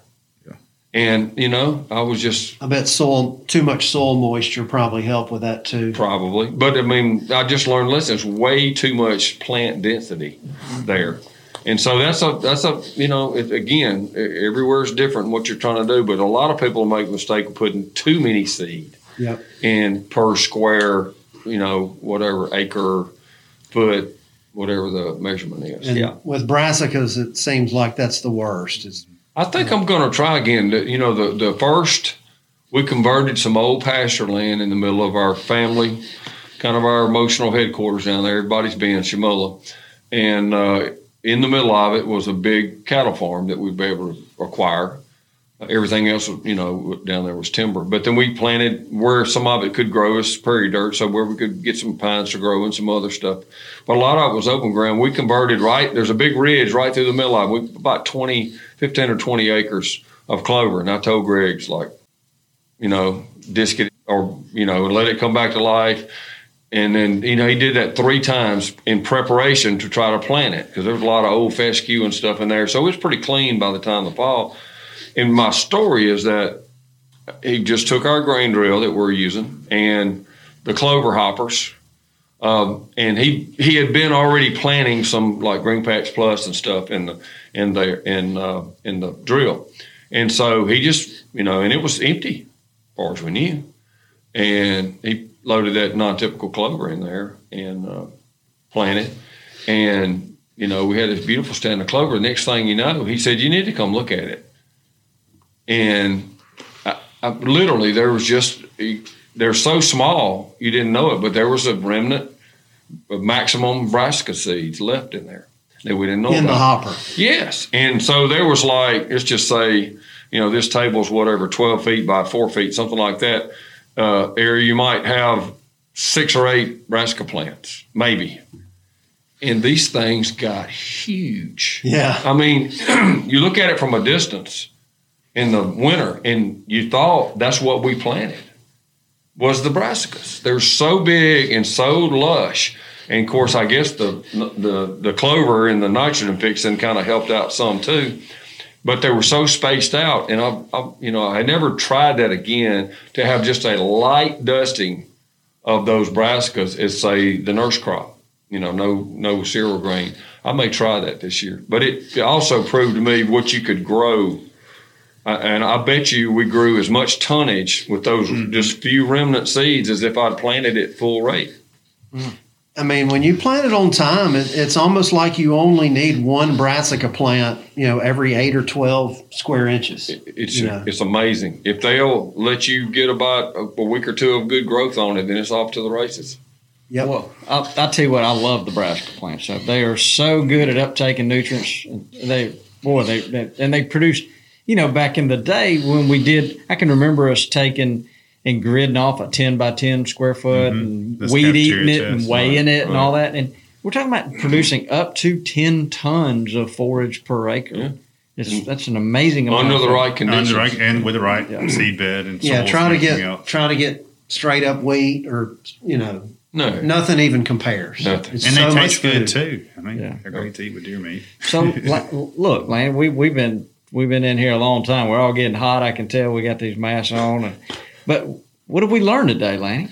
And, you know, I was just I bet soil too much soil moisture probably helped with that too. Probably, but I mean, I just learned. Listen, way too much plant density there, and so that's a that's a you know it, again everywhere is different what you're trying to do. But a lot of people make the mistake of putting too many seed Yep. in per square, you know, whatever acre, foot, whatever the measurement is. And with brassicas, it seems like that's the worst. It's, I think I'm going to try again. You know, the the first we converted some old pasture land in the middle of our family, kind of our emotional headquarters down there. Everybody's being Shamola, and uh, in the middle of it was a big cattle farm that we'd be able to acquire. Everything else, you know, down there was timber. But then we planted where some of it could grow as prairie dirt, so where we could get some pines to grow and some other stuff. But a lot of it was open ground. We converted right. There's a big ridge right through the middle of it. We about 20, 15 or 20 acres of clover. And I told Greg's like, you know, disc it or, you know, let it come back to life. And then, you know, he did that three times in preparation to try to plant it because there was a lot of old fescue and stuff in there. So it was pretty clean by the time the fall. And my story is that he just took our grain drill that we're using and the clover hoppers. Um, and he he had been already planting some like Green Patch Plus and stuff in the in the in uh, in the drill, and so he just you know, and it was empty, as far as we knew, and he loaded that non-typical clover in there and uh, planted, and you know we had this beautiful stand of clover. The next thing you know, he said, "You need to come look at it," and I, I, literally there was just they're so small you didn't know it, but there was a remnant of maximum brassica seeds left in there that we didn't know in the hopper. Yes, and so there was like let's just say you know this table's whatever twelve feet by four feet, something like that. Uh, area you might have six or eight brassica plants, maybe. And these things got huge. Yeah. I mean, you look at it from a distance in the winter, and you thought that's what we planted was the brassicas. They're so big and so lush. And of course, I guess the the the clover and the nitrogen fixing kind of helped out some too. But they were so spaced out, and I, I, you know, I never tried that again to have just a light dusting of those brassicas as say the nurse crop. You know, no no cereal grain. I may try that this year, but it also proved to me what you could grow Uh, and I bet you we grew as much tonnage with those mm-hmm. just few remnant seeds as if I'd planted it full rate. Mm. I mean, when you plant it on time, it, it's almost like you only need one brassica plant, you know, every eight or twelve square inches. It's you know. it's amazing. If they'll let you get about a, a week or two of good growth on it, then it's off to the races. Yeah. Well, I'll, I'll tell you what, I love the brassica plants. So they are so good at uptaking nutrients. They, boy, they, they and they produce. You know, back in the day when we did, I can remember us taking and gridding off a ten by ten square foot mm-hmm. and This weed eating it and weighing right, it and all that. And we're talking about producing up to ten tons of forage per acre. Yeah. It's, that's an amazing amount. Under the right conditions. Under right, and with the right seed bed and Yeah, soil try to get out. try to get straight up wheat or you know No, Nothing even compares. Nothing. It's and so they much taste good too. I mean, Yeah. they're great to eat with deer meat. So la- look, man, we we've been we've been in here a long time. We're all getting hot. I can tell. We got these masks on, and, but what have we learned today, Lanny?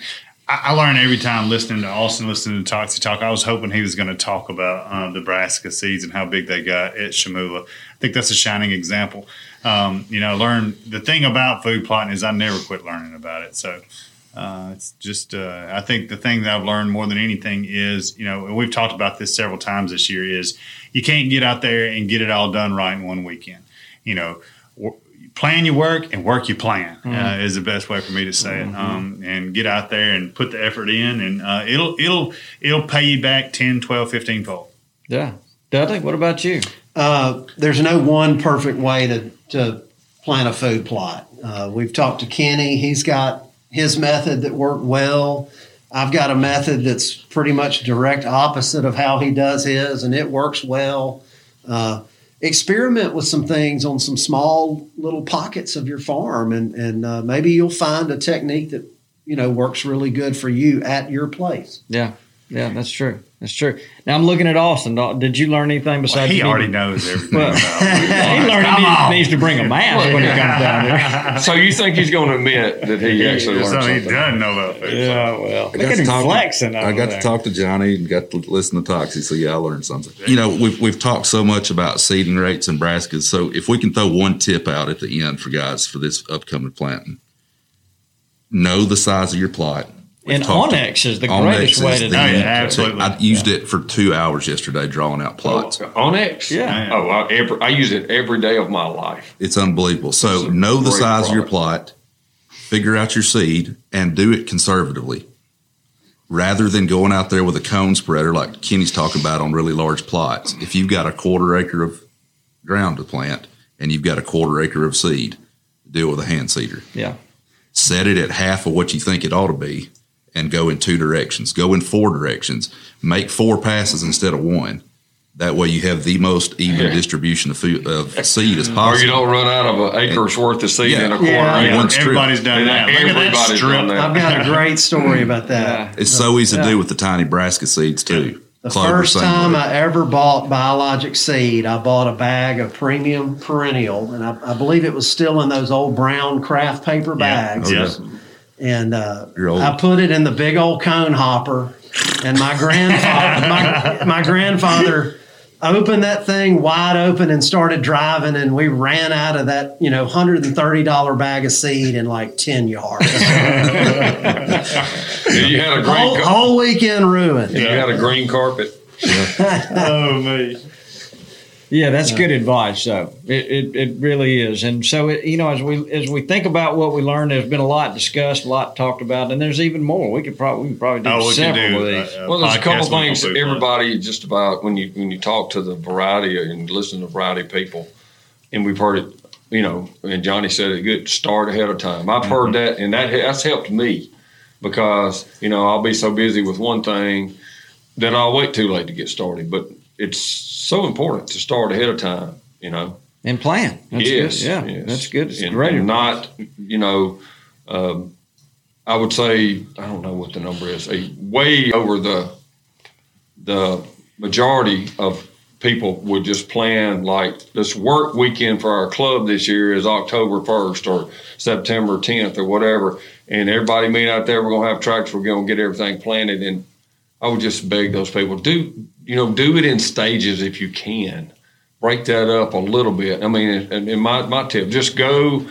I, learn every time listening to Austin, listening to Toxey talk. I was hoping he was going to talk about uh, the brassica seeds and how big they got at Shamula. I think that's a shining example. Um, you know, learn the thing about food plotting is I never quit learning about it. So uh, it's just, uh, I think the thing that I've learned more than anything is, you know, and we've talked about this several times this year, is you can't get out there and get it all done right in one weekend. You know, w- plan your work and work your plan uh, is the best way for me to say it. Um, and get out there and put the effort in, and uh, it'll it'll it'll pay you back 10, 12, 15 fold. Yeah, Dudley. What about you? Uh, there's no one perfect way to, to plan a food plot. Uh, we've talked to Kenny. He's got his method that worked well. I've got a method that's pretty much direct opposite of how he does his, and it works well. Experiment with some things on some small little pockets of your farm, and and uh, maybe you'll find a technique that you know works really good for you at your place. Yeah, yeah, that's true. That's true. Now I'm looking at Austin. Did you learn anything Well, besides he already need- knows everything Well, he learned he needs, needs to bring a mask when he comes down here. so you think he's going to admit that he actually learned So he doesn't know about food. Yeah, well, I look got, at to him talk, flexing. I got there. to talk to Johnny and got to listen to Toxey, so yeah, I learned something. You know, we've, we've talked so much about seeding rates and brassicas, so if we can throw one tip out at the end for guys for this upcoming planting, know the size of your plot. We've And talked- onX is the onX greatest is way to do Oh, yeah, it. absolutely. I used it for two hours yesterday drawing out oh, plots. Oh, onX? Yeah. Oh, I, every, I use it every day of my life. It's unbelievable. So It's know the great size of your plot, figure out your seed, and do it conservatively. Rather than going out there with a cone spreader like Kenny's talking about on really large plots. If you've got a quarter acre of ground to plant and you've got a quarter acre of seed, deal with a hand seeder. Yeah. Set it at half of what you think it ought to be and go in two directions. Go in four directions. Make four passes instead of one. That way you have the most even Yeah. distribution of, food, of seed as Or possible. you don't run out of an acre's worth of seed Yeah. in a quarter Yeah. acre. One strip. Everybody's done that. Look at that everybody's strip. done that. I've got a great story about that. It's so easy to do with the tiny brassica seeds too. The Clover, first time way. I ever bought biologic seed, I bought a bag of premium perennial, and I, I believe it was still in those old brown craft paper bags. Oh, yeah. And uh, I put it in the big old cone hopper, and my grandfather, my, my grandfather opened that thing wide open and started driving, and we ran out of that, you know, hundred and thirty dollar bag of seed in like ten yards. you had a green, whole, car- whole weekend ruined. you had a green carpet. Oh me. Yeah, that's good advice. So it, it, it really is, and so it, you know, as we as we think about what we learned, there's been a lot discussed, a lot talked about, and there's even more. We could probably we could probably do Oh, we can several do. of these. uh, uh, Well, there's a couple things food plot. everybody just about when you when you talk to the variety and listen to variety of people, and we've heard it, you know, and Johnny said it good. Start ahead of time. I've heard that, and that that's helped me because you know I'll be so busy with one thing that I'll wait too late to get started. But it's so important to start ahead of time. You know. and plan. That's yes, good. yeah, yes. that's good. It's and, great. and not, you know, um, I would say I don't know what the number is. A way over the the majority of people would just plan like this work weekend for our club this year is October first or September tenth or whatever, and everybody meet out there. We're gonna have tractors. We're gonna get everything planted, and I would just beg those people do you know do it in stages if you can break that up a little bit. I mean, and, and my, my tip, just go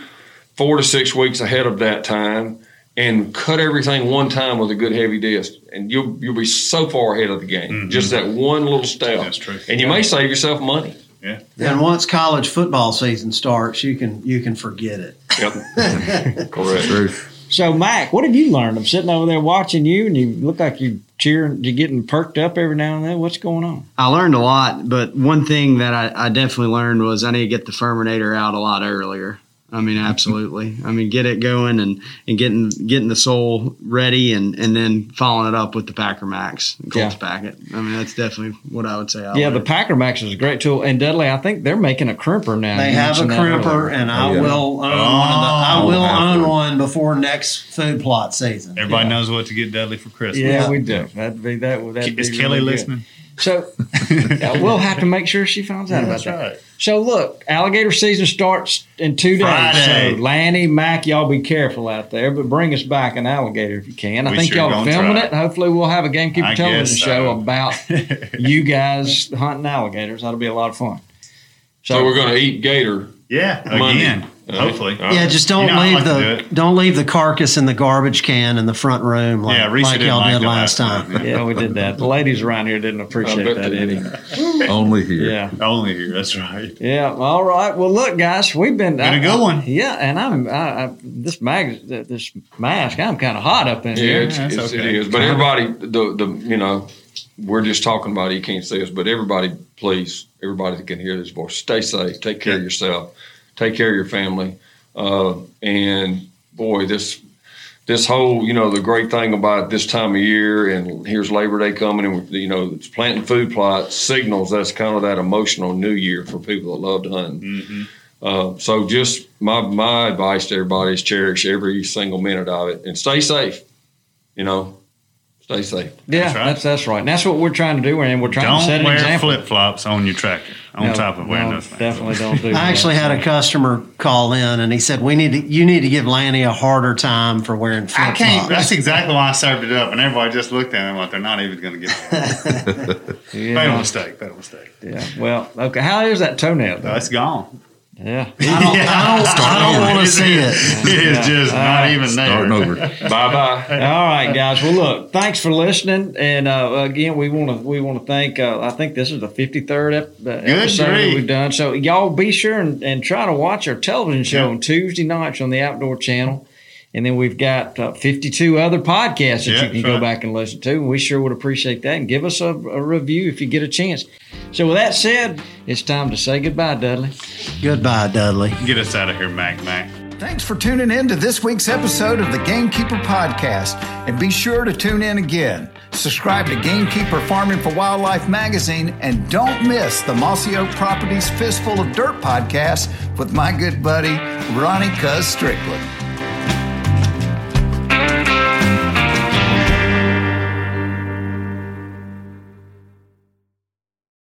four to six weeks ahead of that time and cut everything one time with a good heavy disc, and you'll you'll be so far ahead of the game. Mm-hmm. Just that one little step. That's true. And you may save yourself money. Yeah. And once college football season starts, you can you can forget it. Yep. Correct. True. So, Mac, what have you learned? I'm sitting over there watching you, and you look like you're cheering, you're getting perked up every now and then. What's going on? I learned a lot, but one thing that I, I definitely learned was I need to get the Firminator out a lot earlier. I mean, absolutely. I mean, get it going and, and getting getting the soul ready and, and then following it up with the Packer Max Colts Yeah. packet. I mean, that's definitely what I would say. I Yeah, would. the Packer Max is a great tool. And Dudley, I think they're making a crimper now. They You have a crimper, and I Oh, yeah. will own one of the. I Oh, will own to. one before next food plot season. Everybody knows what to get Dudley for Christmas. Yeah, we do. That'd be that. would- That'd Is be Kelly really good. Listening? So yeah, we'll have to make sure she finds out about That's that. right. So look, alligator season starts in two days. Friday. So Lanny, Mac, y'all be careful out there, but bring us back an alligator if you can. I We think sure y'all are filming try. it. Hopefully, we'll have a gamekeeper I television guess so. show about you guys hunting alligators. That'll be a lot of fun. So we're going to eat gator. Yeah, Monday. again. All right. Hopefully. All right. Yeah, just don't You know, leave like to do the don't leave the carcass in the garbage can in the front room like, Yeah, like y'all like did last last time. time. Yeah, we did that. The ladies around here didn't appreciate that they any. Only here. Yeah. Only here. That's right. Yeah. All right. Well, look, guys, we've been Been a good one. yeah, and I'm I, I, this mag this mask. I'm kind of hot up in Yeah, here. it's, it's, okay. is. But everybody, the the you know, we're just talking about it. You can't see us, but everybody, please, everybody that can hear this voice, stay safe. Take care of yourself. Take care of your family. Uh, and boy, this this whole you know the great thing about this time of year, and here's Labor Day coming, and you know it's planting food plots signals. That's kind of that emotional New Year for people that love to hunt. Mm-hmm. Uh, so just my my advice to everybody is cherish every single minute of it and stay safe. You know, stay safe. Yeah, That's right. that's that's right. And that's what we're trying to do, and we're trying to set Don't an wear example. flip flops on your tractor on No, top of wearing no, those things. Definitely don't do. I actually had a customer call in and he said, "We need to, you need to give Lanny a harder time for wearing I flip can't. flops." That's exactly why I served it up, and everybody just looked at him like they're not even going to get it. Yeah. Fatal mistake. Fatal mistake. Yeah. Well, okay. How is that toenail? though? That's gone. Yeah. I don't, I don't, I don't want to see it. It is just not even there. Starting over. Bye bye. All right, guys. Well, look, thanks for listening, and uh, again, we want to we want to thank. Uh, I think this is the fifty third ep- uh, episode that we've done. So y'all be sure and, and try to watch our television show Yeah. on Tuesday nights on the Outdoor Channel, and then we've got uh, fifty two other podcasts that Yeah, you can go right. back and listen to. And we sure would appreciate that, and give us a, a review if you get a chance. So with that said, it's time to say goodbye, Dudley. Goodbye, Dudley. Get us out of here, Mac Mac. Thanks for tuning in to this week's episode of the Gamekeeper Podcast. And be sure to tune in again. Subscribe to Gamekeeper Farming for Wildlife magazine and don't miss the Mossy Oak Properties Fistful of Dirt podcast with my good buddy, Ronnie Cuz Strickland.